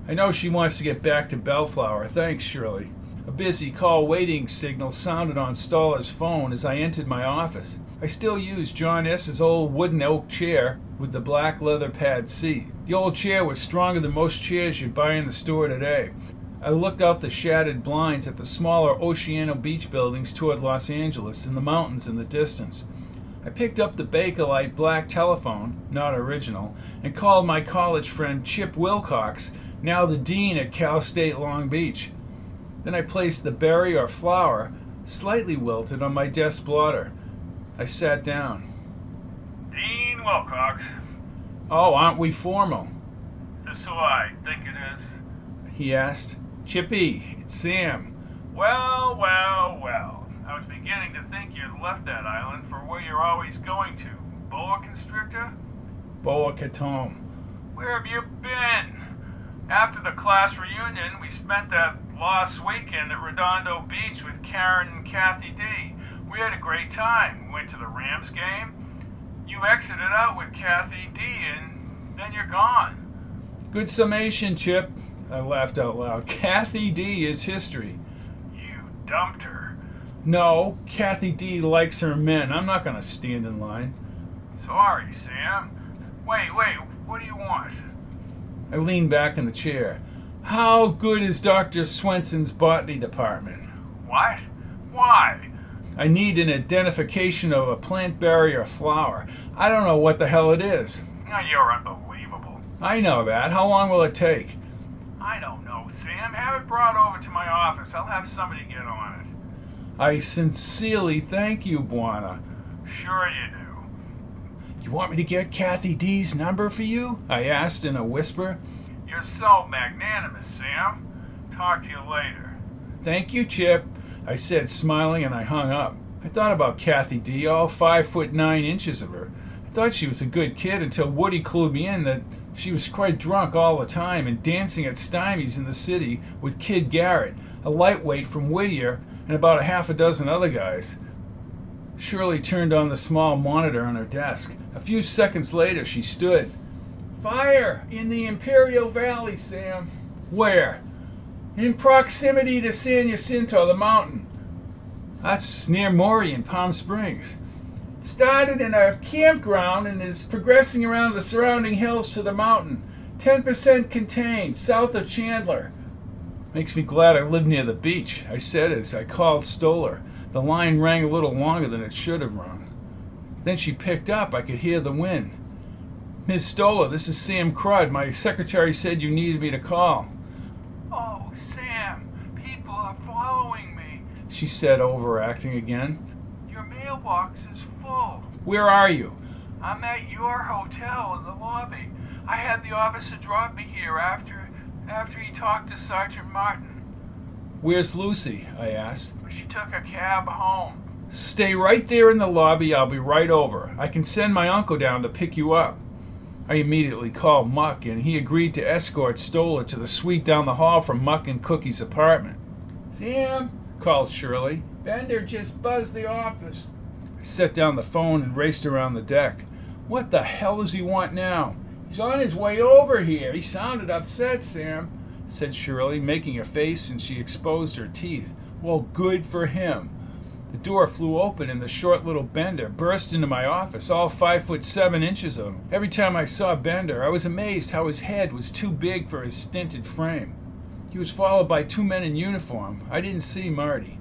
I know she wants to get back to Bellflower. Thanks, Shirley. A busy call waiting signal sounded on Stoller's phone as I entered my office. I still use John S.'s old wooden oak chair with the black leather pad seat. The old chair was stronger than most chairs you'd buy in the store today. I looked out the shattered blinds at the smaller Oceanico Beach buildings toward Los Angeles and the mountains in the distance. I picked up the Bakelite black telephone, not original, and called my college friend Chip Wilcox, now the dean at Cal State Long Beach. Then I placed the berry or flower, slightly wilted, on my desk blotter. I sat down. Dean Wilcox. Oh, aren't we formal? This who I think it is. He asked. Chippy, it's Sam. Well, well, well. I was beginning to think you'd left that island for where you're always going to. Boa Constrictor? Boa Katome. Where have you been? After the class reunion, we spent that last weekend at Redondo Beach with Karen and Kathy D. We had a great time. We went to the Rams game. You exited out with Kathy D, and then you're gone. Good summation, Chip. I laughed out loud. [LAUGHS] Kathy D is history. You dumped her. No, Kathy D likes her men. I'm not going to stand in line. Sorry, Sam. Wait, wait, what do you want? I leaned back in the chair. How good is Dr. Swenson's botany department? What? Why? I need an identification of a plant berry or flower. I don't know what the hell it is. You're unbelievable. I know that. How long will it take? I don't know, Sam. Have it brought over to my office. I'll have somebody get on it. I sincerely thank you, Bwana. Sure you do. You want me to get Kathy D's number for you? I asked in a whisper. You're so magnanimous, Sam. Talk to you later. Thank you, Chip, I said, smiling, and I hung up. I thought about Kathy D, all five foot nine inches of her. I thought she was a good kid until Woody clued me in that she was quite drunk all the time and dancing at Stymie's in the city with Kid Garrett, a lightweight from Whittier, and about a half a dozen other guys. Shirley turned on the small monitor on her desk. A few seconds later, she stood. Fire in the Imperial Valley, Sam. Where? In proximity to San Jacinto, the mountain. That's near Maury in Palm Springs. Started in a campground and is progressing around the surrounding hills to the mountain. 10% contained, south of Chandler. Makes me glad I live near the beach, I said as I called Stoller. The line rang a little longer than it should have rung. Then she picked up. I could hear the wind. Miss Stoller, this is Sam Crud. My secretary said you needed me to call. Oh, Sam, people are following me. She said, overacting again. Your mailbox is full. Where are you? I'm at your hotel in the lobby. I had the officer drop me here after after he talked to Sergeant Martin. Where's Lucy? I asked. She took a cab home. Stay right there in the lobby. I'll be right over. I can send my uncle down to pick you up. I immediately called Muck, and he agreed to escort Stoller to the suite down the hall from Muck and Cookie's apartment. Sam, called Shirley. Bender just buzzed the office. I set down the phone and raced around the deck. What the hell does he want now? He's on his way over here. He sounded upset, Sam, said Shirley, making a face, and she exposed her teeth. Well, good for him. The door flew open and the short little Bender burst into my office, all five foot seven inches of him. Every time I saw Bender, I was amazed how his head was too big for his stinted frame. He was followed by two men in uniform. I didn't see Marty.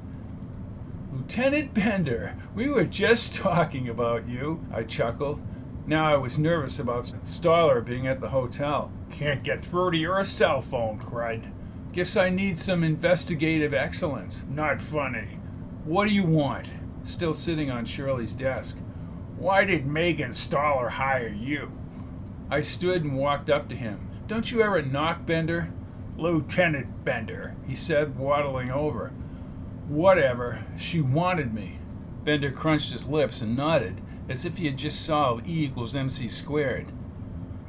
Lieutenant Bender, we were just talking about you, I chuckled. Now I was nervous about Stoller being at the hotel. Can't get through to your cell phone, cried. Guess I need some investigative excellence. Not funny. What do you want? Still sitting on Shirley's desk. Why did Meagan Stoller hire you? I stood and walked up to him. Don't you ever knock, Bender? Lieutenant Bender, he said, waddling over. Whatever. She wanted me. Bender crunched his lips and nodded, as if he had just solved E equals MC squared.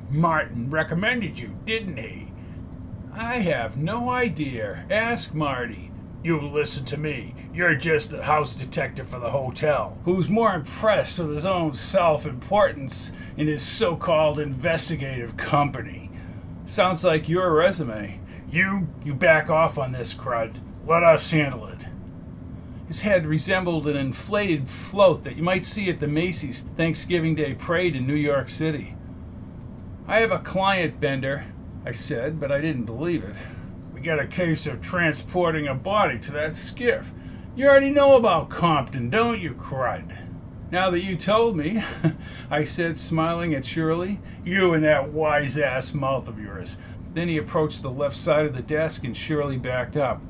Martin recommended you, didn't he? I have no idea. Ask Marty. You listen to me. You're just the house detective for the hotel, who's more impressed with his own self importance in his so called investigative company. Sounds like your resume. You, you back off on this crud. Let us handle it. His head resembled an inflated float that you might see at the Macy's Thanksgiving Day Parade in New York City. I have a client, Bender, I said, but I didn't believe it. Got a case of transporting a body to that skiff. You already know about Compton, don't you, crud? Now that you told me, [LAUGHS] I said, smiling at Shirley, you and that wise ass mouth of yours. Then he approached the left side of the desk and Shirley backed up.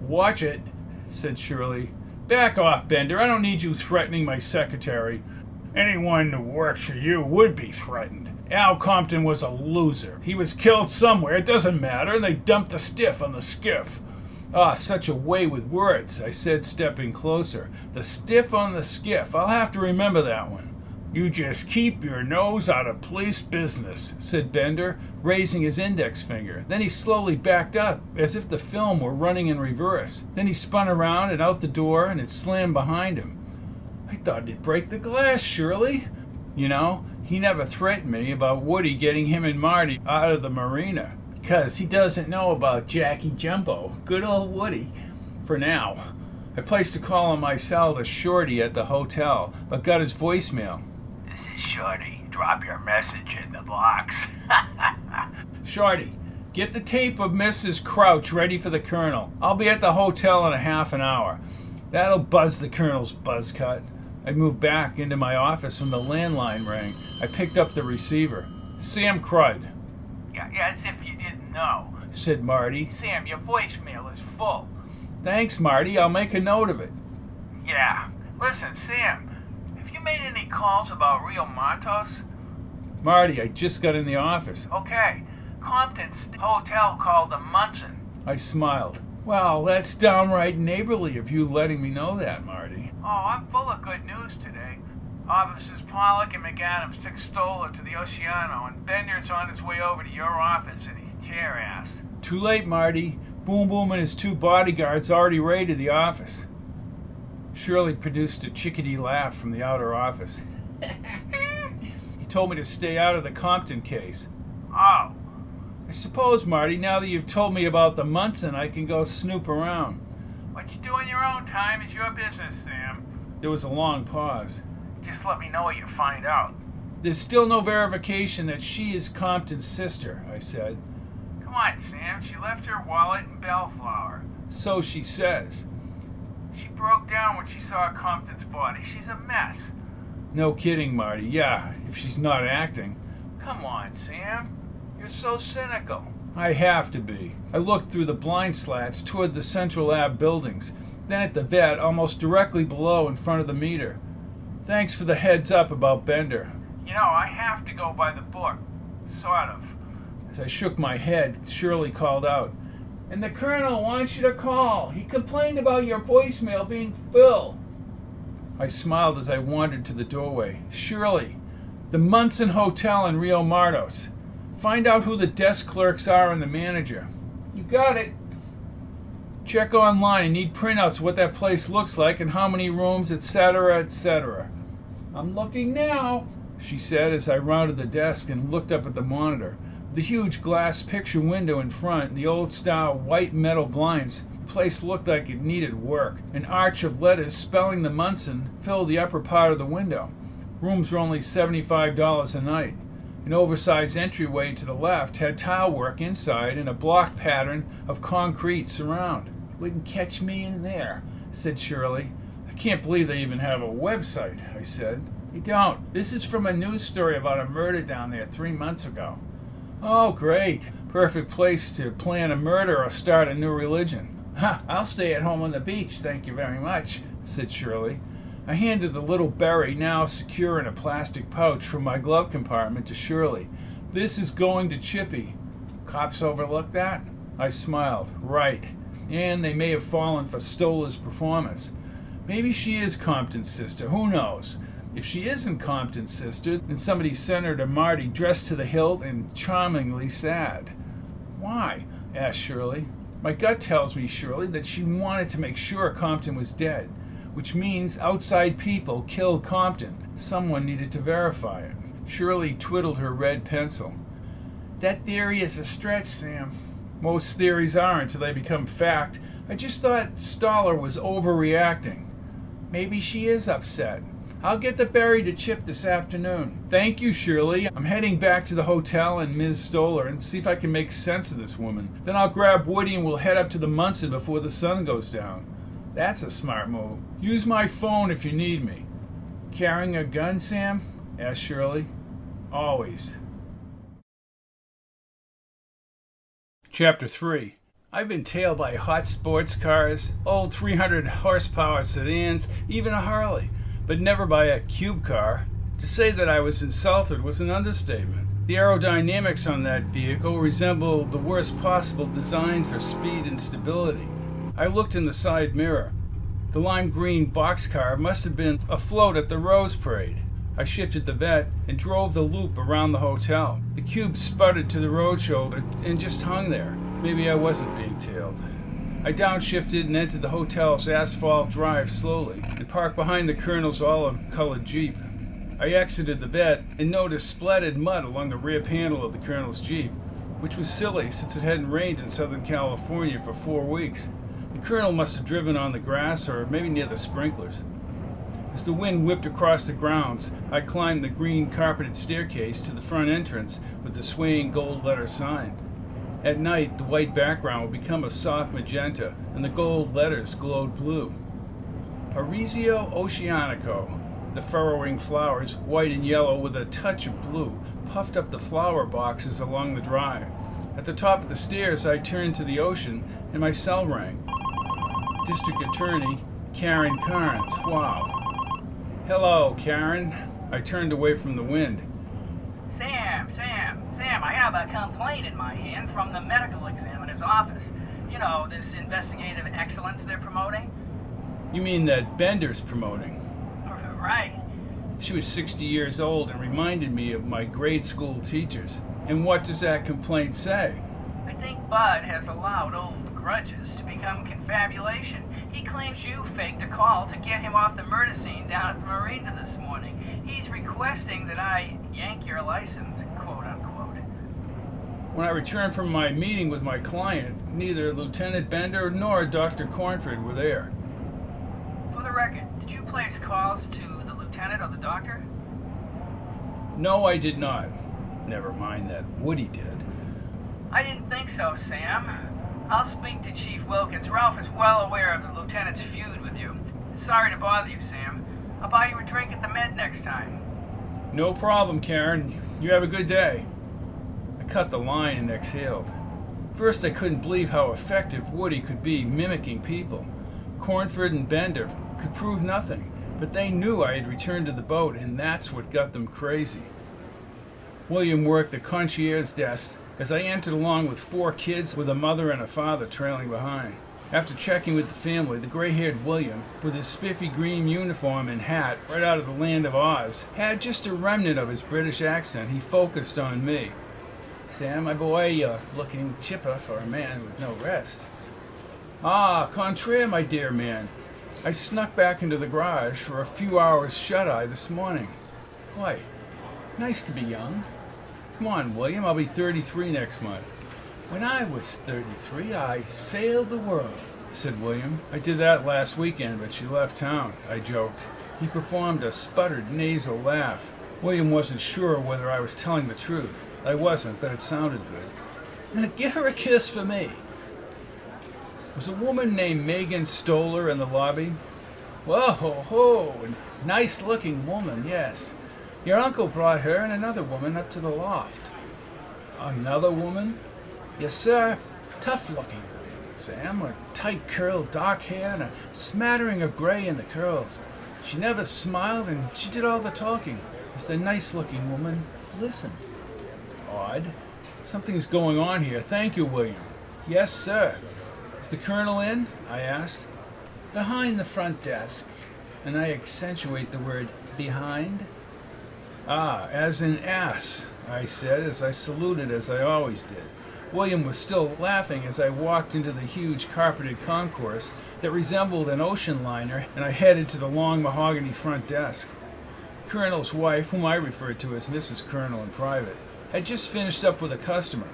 Watch it, said Shirley. Back off, Bender. I don't need you threatening my secretary. Anyone who works for you would be threatened. Al Compton was a loser. He was killed somewhere, it doesn't matter, and they dumped the stiff on the skiff. Ah, such a way with words, I said, stepping closer. The stiff on the skiff. I'll have to remember that one. You just keep your nose out of police business, said Bender, raising his index finger. Then he slowly backed up, as if the film were running in reverse. Then he spun around and out the door, and it slammed behind him. I thought he'd break the glass, surely. You know, he never threatened me about Woody getting him and Marty out of the marina. Because he doesn't know about Jackie Jumbo. Good old Woody. For now. I placed a call on my cell to Shorty at the hotel, but got his voicemail. This is Shorty. Drop your message in the box. [LAUGHS] Shorty, get the tape of Mrs. Crouch ready for the Colonel. I'll be at the hotel in a half an hour. That'll buzz the Colonel's buzz cut. I moved back into my office when the landline rang. I picked up the receiver. Sam Crud. Yeah, as if you didn't know. said Marty. Sam, your voicemail is full. Thanks, Marty. I'll make a note of it. Yeah. Listen, Sam, have you made any calls about Rio Martos? Marty, I just got in the office. Okay. Compton's hotel called the Munson. I smiled. Well, that's downright neighborly of you letting me know that, Marty. Oh, I'm full of good news today. Officers Pollock and McAdams took Stoller to the Oceanico, and Bender's on his way over to your office and he's chair ass. Too late, Marty. Boom Boom and his two bodyguards already raided the office. Shirley produced a chickadee laugh from the outer office. [LAUGHS] he told me to stay out of the Compton case. Oh, I suppose, Marty, now that you've told me about the Munson, I can go snoop around. what you do in your own time is your business, Sam. There was a long pause. Just let me know what you find out. There's still no verification that she is Compton's sister, I said. Come on, Sam. She left her wallet in Bellflower. So she says. She broke down when she saw Compton's body. She's a mess. No kidding, Marty. Yeah, if she's not acting. Come on, Sam. You're so cynical. I have to be. I looked through the blind slats toward the Central Lab buildings, then at the Vette almost directly below in front of the meter. Thanks for the heads up about Bender. You know, I have to go by the book. Sort of. As I shook my head, Shirley called out, And the Colonel wants you to call. He complained about your voicemail being full. I smiled as I wandered to the doorway. Shirley, the Munson Hotel in Rio Martos. Find out who the desk clerks are and the manager. You got it. Check online. and need printouts of what that place looks like and how many rooms, etc., etc. I'm looking now, she said as I rounded the desk and looked up at the monitor. The huge glass picture window in front, the old style white metal blinds, the place looked like it needed work. An arch of letters spelling the Munson filled the upper part of the window. Rooms were only $75 a night. An oversized entryway to the left had tile work inside and a block pattern of concrete surround. Wouldn't catch me in there, said Shirley. Can't believe they even have a website, I said. They don't. This is from a news story about a murder down there three months ago. Oh, great. Perfect place to plan a murder or start a new religion. Ha, I'll stay at home on the beach, thank you very much, said Shirley. I handed the little berry, now secure in a plastic pouch, from my glove compartment to Shirley. This is going to Chippy. Cops overlook that? I smiled. Right. And they may have fallen for Stoller's performance. Maybe she is Compton's sister. Who knows? If she isn't Compton's sister, then somebody sent her to Marty dressed to the hilt and charmingly sad. Why? asked Shirley. My gut tells me, Shirley, that she wanted to make sure Compton was dead, which means outside people killed Compton. Someone needed to verify it. Shirley twiddled her red pencil. That theory is a stretch, Sam. Most theories are until they become fact. I just thought Stoller was overreacting. Maybe she is upset. I'll get the berry to Chip this afternoon. Thank you, Shirley. I'm heading back to the hotel and Ms. Stoller and see if I can make sense of this woman. Then I'll grab Woody and we'll head up to the Munson before the sun goes down. That's a smart move. Use my phone if you need me. Carrying a gun, Sam? asked Shirley. Always. Chapter 3 I've been tailed by hot sports cars, old 300 horsepower sedans, even a Harley but never by a cube car. To say that I was insulted was an understatement. The aerodynamics on that vehicle resembled the worst possible design for speed and stability. I looked in the side mirror. The lime green boxcar must have been afloat at the Rose Parade. I shifted the Vette and drove the loop around the hotel. The cube sputtered to the road shoulder and just hung there. Maybe I wasn't being tailed. I downshifted and entered the hotel's asphalt drive slowly and parked behind the colonel's olive colored Jeep. I exited the Vette and noticed splattered mud along the rear panel of the colonel's Jeep, which was silly since it hadn't rained in Southern California for four weeks. The colonel must have driven on the grass or maybe near the sprinklers. As the wind whipped across the grounds, I climbed the green carpeted staircase to the front entrance with the swaying gold letter sign. At night, the white background would become a soft magenta, and the gold letters glowed blue. Paraíso Oceanico. The furrowing flowers, white and yellow with a touch of blue, puffed up the flower boxes along the drive. At the top of the stairs, I turned to the ocean, and my cell rang. District Attorney Karen Carnes. Wow. Hello, Karen. I turned away from the wind. Sam, Sam, Sam, I have a complaint in my hand from the medical examiner's office. You know, this investigative excellence they're promoting? You mean that Bender's promoting? Right. She was 60 years old and reminded me of my grade school teachers. And what does that complaint say? I think Bud has allowed old grudges to become confabulation. He claims you faked a call to get him off the murder scene down at the marina this morning. He's requesting that I yank your license, quote. When I returned from my meeting with my client, neither Lieutenant Bender nor Dr. Cornford were there. For the record, did you place calls to the lieutenant or the doctor? No, I did not. Never mind that Woody did. I didn't think so, Sam. I'll speak to Chief Wilkins. Ralph is well aware of the lieutenant's feud with you. Sorry to bother you, Sam. I'll buy you a drink at the Med next time. No problem, Karen. You have a good day. Cut the line and exhaled. First, I couldn't believe how effective Woody could be mimicking people. Cornford and Bender could prove nothing, but they knew I had returned to the boat, and that's what got them crazy. William worked the concierge desk as I entered along with four kids with a mother and a father trailing behind. After checking with the family, the gray haired William, with his spiffy green uniform and hat right out of the land of Oz, had just a remnant of his British accent. He focused on me. Sam, my boy, you're looking chipper for a man with no rest. Ah, contraire, my dear man. I snuck back into the garage for a few hours shut eye this morning. Why, Nice to be young. Come on, William, I'll be 33 next month. When I was 33, I sailed the world, said William. I did that last weekend, but she left town, I joked. He performed a sputtered nasal laugh. William wasn't sure whether I was telling the truth. I wasn't, but it sounded good. Now, Give her a kiss for me. Was a woman named Meagan Stoller in the lobby? Whoa, ho, ho, a nice looking woman, yes. Your uncle brought her and another woman up to the loft. Another woman? Yes, sir. Tough looking. Sam, a tight curled dark hair and a smattering of gray in the curls. She never smiled and she did all the talking as the nice looking woman listened. Odd. Something's going on here. Thank you, William. Yes, sir. Is the colonel in? I asked. Behind the front desk. And I accentuate the word behind. Ah, as in ass, I said as I saluted as I always did. William was still laughing as I walked into the huge carpeted concourse that resembled an ocean liner, and I headed to the long mahogany front desk. The Colonel's wife, whom I referred to as Mrs. Colonel in private, had just finished up with a customer.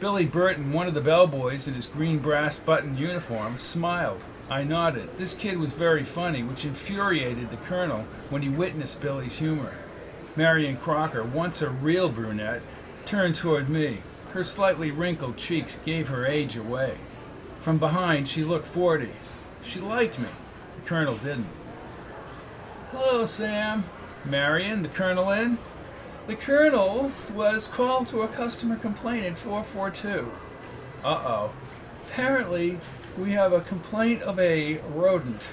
Billy Burton, one of the bellboys in his green brass button uniform, smiled. I nodded. This kid was very funny, which infuriated the Colonel when he witnessed Billy's humor. Marion Crocker, once a real brunette, turned toward me. Her slightly wrinkled cheeks gave her age away. From behind, she looked forty. She liked me. The colonel didn't. Hello, Sam. Marion, the colonel in? The colonel was called to a customer complaint in 442. Uh oh. Apparently, we have a complaint of a rodent.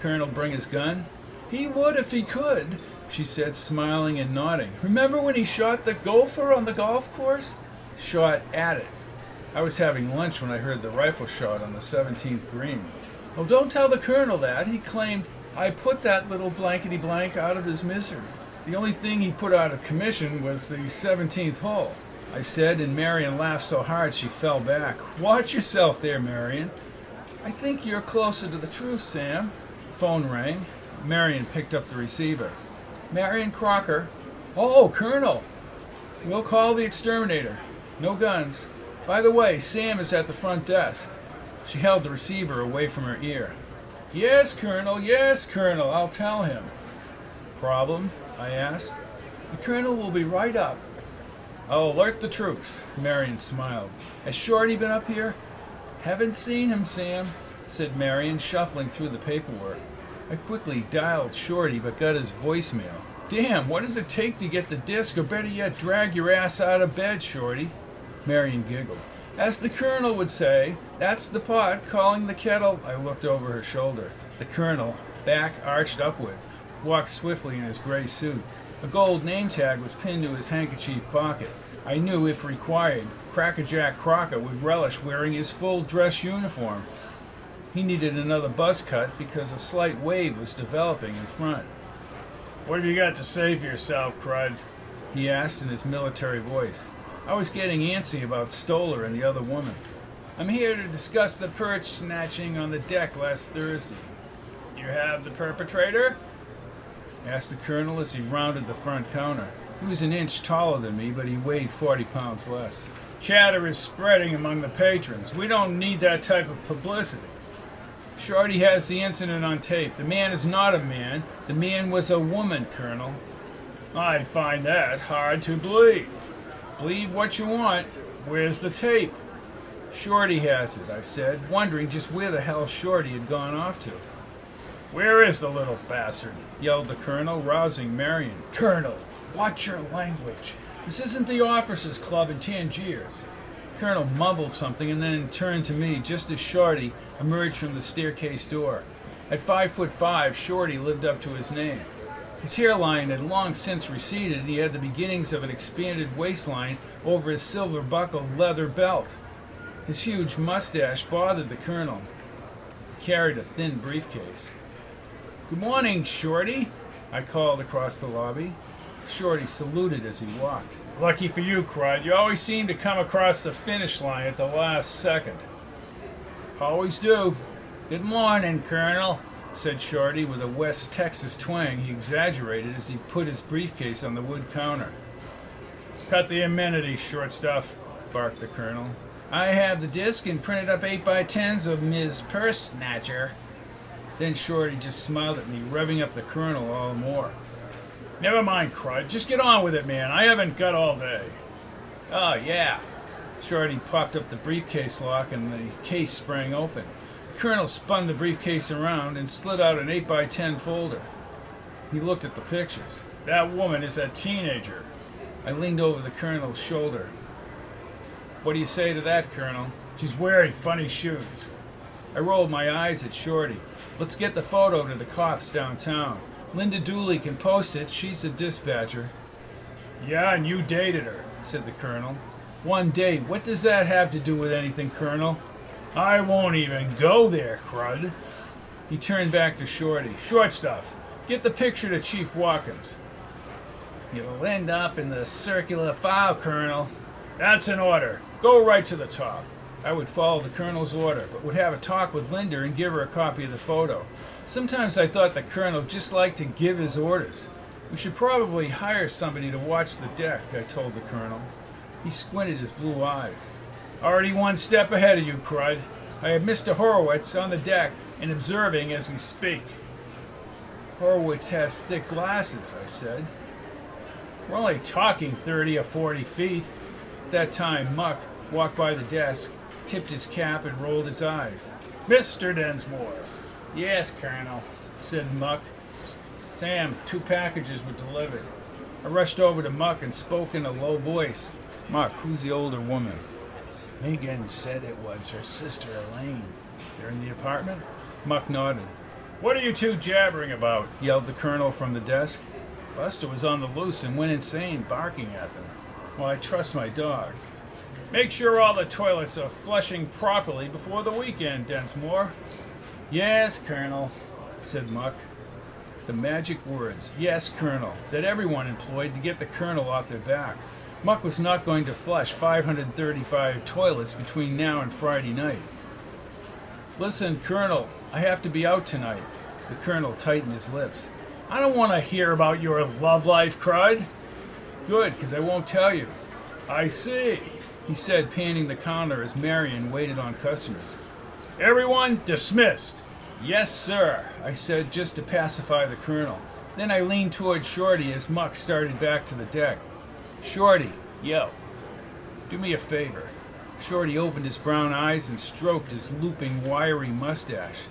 Colonel bring his gun? He would if he could, she said, smiling and nodding. Remember when he shot the gopher on the golf course? shot at it. I was having lunch when I heard the rifle shot on the 17th green. Oh, don't tell the colonel that. He claimed I put that little blankety blank out of his misery. The only thing he put out of commission was the 17th hole. I said, and Marion laughed so hard she fell back. Watch yourself there, Marion. I think you're closer to the truth, Sam. Phone rang. Marion picked up the receiver. Marion Crocker. Oh, Colonel. We'll call the exterminator. No guns. By the way, Sam is at the front desk. She held the receiver away from her ear. Yes, Colonel, yes, Colonel, I'll tell him. Problem? I asked. The Colonel will be right up. I'll alert the troops, Marion smiled. Has Shorty been up here? Haven't seen him, Sam, said Marion, shuffling through the paperwork. I quickly dialed Shorty but got his voicemail. Damn, what does it take to get the disc, or better yet, drag your ass out of bed, Shorty? Marion giggled. As the colonel would say, that's the pot calling the kettle. I looked over her shoulder. The colonel, back arched upward, walked swiftly in his gray suit. A gold name tag was pinned to his handkerchief pocket. I knew, if required, Crackerjack Crocker would relish wearing his full dress uniform. He needed another buzz cut because a slight wave was developing in front. What have you got to say for yourself, Crud? he asked in his military voice. I was getting antsy about Stoller and the other woman. I'm here to discuss the perch snatching on the deck last Thursday. You have the perpetrator? Asked the colonel as he rounded the front counter. He was an inch taller than me, but he weighed 40 pounds less. Chatter is spreading among the patrons. We don't need that type of publicity. Shorty has the incident on tape. The man is not a man. The man was a woman, Colonel. I find that hard to believe. Believe what you want. Where's the tape? Shorty has it, I said, wondering just where the hell Shorty had gone off to. Where is the little bastard? Yelled the colonel, rousing Marion. Colonel, watch your language. This isn't the officers' club in Tangiers. Colonel mumbled something and then turned to me just as Shorty emerged from the staircase door. At five foot five, Shorty lived up to his name. His hairline had long since receded, and he had the beginnings of an expanded waistline over his silver buckled leather belt. His huge mustache bothered the colonel. He carried a thin briefcase. Good morning, Shorty, I called across the lobby. Shorty saluted as he walked. Lucky for you, Crud. You always seem to come across the finish line at the last second. Always do. Good morning, Colonel, said Shorty with a West Texas twang he exaggerated as he put his briefcase on the wood counter. Cut the amenities, short stuff, barked the Colonel. I have the disc and printed up 8 by 10s of Ms. Purse Snatcher. Then Shorty just smiled at me, revving up the Colonel all the more. Never mind, Crud. Just get on with it, man. I haven't got all day. Oh, yeah. Shorty popped up the briefcase lock and the case sprang open. The Colonel spun the briefcase around and slid out an 8x10 folder. He looked at the pictures. That woman is a teenager. I leaned over the Colonel's shoulder. What do you say to that, Colonel? She's wearing funny shoes. I rolled my eyes at Shorty. Let's get the photo to the cops downtown. Linda Dooley can post it. She's a dispatcher. Yeah, and you dated her, said the colonel. One date. What does that have to do with anything, Colonel? I won't even go there, crud. He turned back to Shorty. Short stuff. Get the picture to Chief Watkins. You'll end up in the circular file, Colonel. That's an order. Go right to the top. I would follow the Colonel's order, but would have a talk with Linda and give her a copy of the photo. Sometimes I thought the Colonel just liked to give his orders. We should probably hire somebody to watch the deck, I told the Colonel. He squinted his blue eyes. Already one step ahead of you, Crud. I have Mr. Horowitz on the deck and observing as we speak. Horowitz has thick glasses, I said. We're only talking 30 or 40 feet. At that time, Muck walked by the desk, tipped his cap, and rolled his eyes. Mr. Densmore. Yes, Colonel, said Muck. Sam, two packages were delivered. I rushed over to Muck and spoke in a low voice. Muck, who's the older woman? Meagan said it was her sister Elaine. They're in the apartment? Muck nodded. What are you two jabbering about? yelled the colonel from the desk. Buster was on the loose and went insane, barking at them. Well, I trust my dog. Make sure all the toilets are flushing properly before the weekend, Densmore. Yes, Colonel, said Muck. The magic words, yes, Colonel, that everyone employed to get the Colonel off their back. Muck was not going to flush 535 toilets between now and Friday night. Listen, Colonel, I have to be out tonight. The Colonel tightened his lips. I don't want to hear about your love life, Crud. Good, because I won't tell you. I see, he said, panning the counter as Marion waited on customers. Everyone dismissed. Yes, sir, I said just to pacify the colonel. Then I leaned toward Shorty as Muck started back to the deck. Shorty, yo, do me a favor. Shorty opened his brown eyes and stroked his looping, wiry mustache.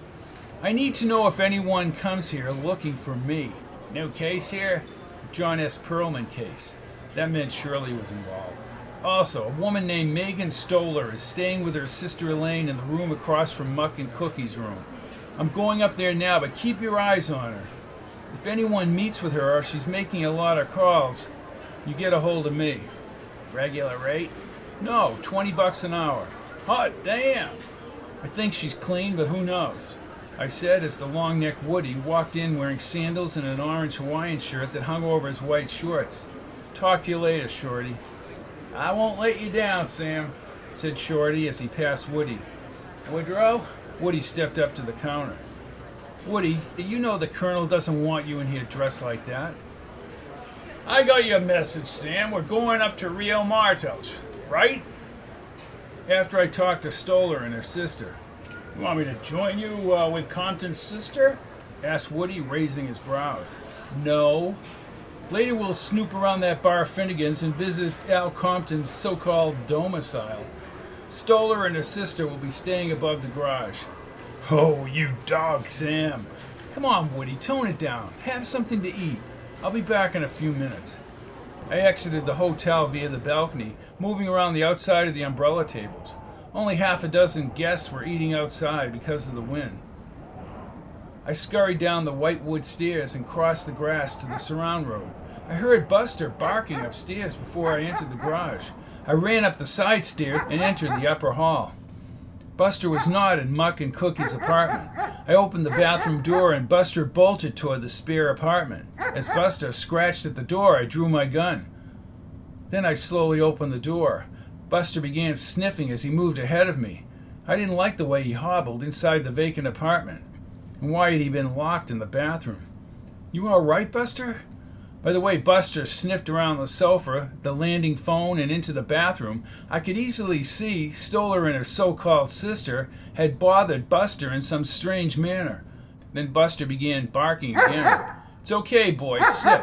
I need to know if anyone comes here looking for me. No case here? John S. Perlman case. That meant Shirley was involved. Also, a woman named Meagan Stoller is staying with her sister Elaine in the room across from Muck and Cookie's room. I'm going up there now, but keep your eyes on her. If anyone meets with her or she's making a lot of calls, you get a hold of me. Regular rate? No, 20 bucks an hour. Hot damn! I think she's clean, but who knows? I said as the long necked Woody walked in wearing sandals and an orange Hawaiian shirt that hung over his white shorts. Talk to you later, Shorty. I won't let you down, Sam, said Shorty as he passed Woody. Woodrow? Woody stepped up to the counter. Woody, you know the colonel doesn't want you in here dressed like that. I got your message, Sam. We're going up to Rio Martos, right? After I talked to Stoller and her sister. You want me to join you uh, with Compton's sister? asked Woody, raising his brows. No. Later we'll snoop around that bar Finnegan's and visit Al Compton's so called domicile. Stoller and her sister will be staying above the garage. Oh, you dog, Sam. Come on, Woody, tone it down. Have something to eat. I'll be back in a few minutes. I exited the hotel via the balcony, moving around the outside of the umbrella tables. Only half a dozen guests were eating outside because of the wind. I scurried down the white wood stairs and crossed the grass to the surround road. I heard Buster barking upstairs before I entered the garage. I ran up the side stairs and entered the upper hall. Buster was not in Muck and Cookie's apartment. I opened the bathroom door and Buster bolted toward the spare apartment. As Buster scratched at the door, I drew my gun. Then I slowly opened the door. Buster began sniffing as he moved ahead of me. I didn't like the way he hobbled inside the vacant apartment. And why had he been locked in the bathroom? You all right, Buster? By the way Buster sniffed around the sofa, the landing phone, and into the bathroom, I could easily see Stoller and her so called sister had bothered Buster in some strange manner. Then Buster began barking again. It's okay, boy, sit.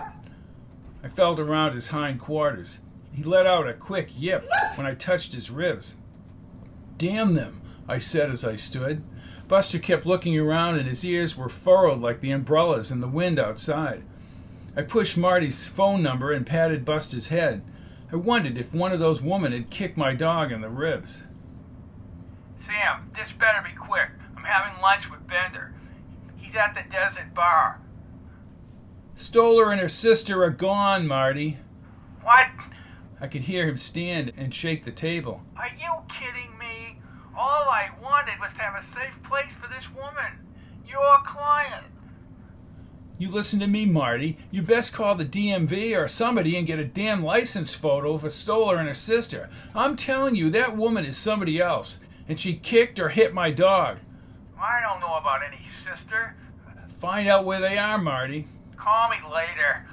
I felt around his hind quarters. He let out a quick yip when I touched his ribs. Damn them, I said as I stood. Buster kept looking around and his ears were furrowed like the umbrellas in the wind outside. I pushed Marty's phone number and patted Buster's head. I wondered if one of those women had kicked my dog in the ribs. Sam, this better be quick. I'm having lunch with Bender. He's at the Desert Bar. Stoller and her sister are gone, Marty. What? I could hear him stand and shake the table. Are you kidding me? All I wanted was to have a safe place for this woman. Your client. You listen to me, Marty. You best call the DMV or somebody and get a damn license photo for Stoller and her sister. I'm telling you, that woman is somebody else. And she kicked or hit my dog. I don't know about any sister. Find out where they are, Marty. Call me later.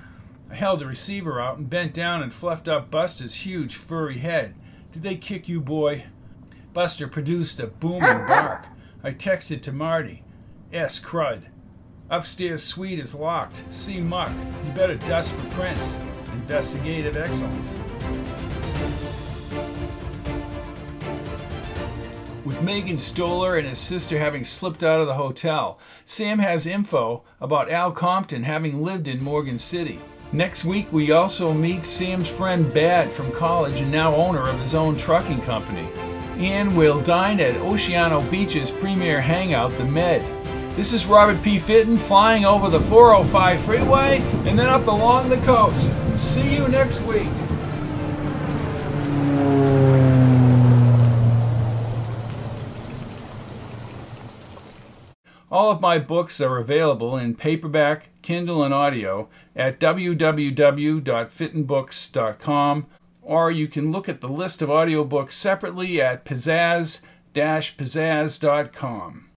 I held the receiver out and bent down and fluffed up Buster's huge furry head. Did they kick you, boy? Buster produced a booming bark. I texted to Marty. S. Crud. Upstairs suite is locked. See Muck. You better dust for prints. Investigative excellence. With Meagan Stoller and his sister having slipped out of the hotel, Sam has info about Al Compton having lived in Morgan City. Next week, we also meet Sam's friend Bad from college and now owner of his own trucking company. And we'll dine at Oceanico Beach's premier hangout, The Med. This is Robert P. Fitton flying over the 405 freeway and then up along the coast. See you next week. All of my books are available in paperback, Kindle, and audio at www.fittonbooks.com, or you can look at the list of audiobooks separately at pizzazz-pizzazz.com.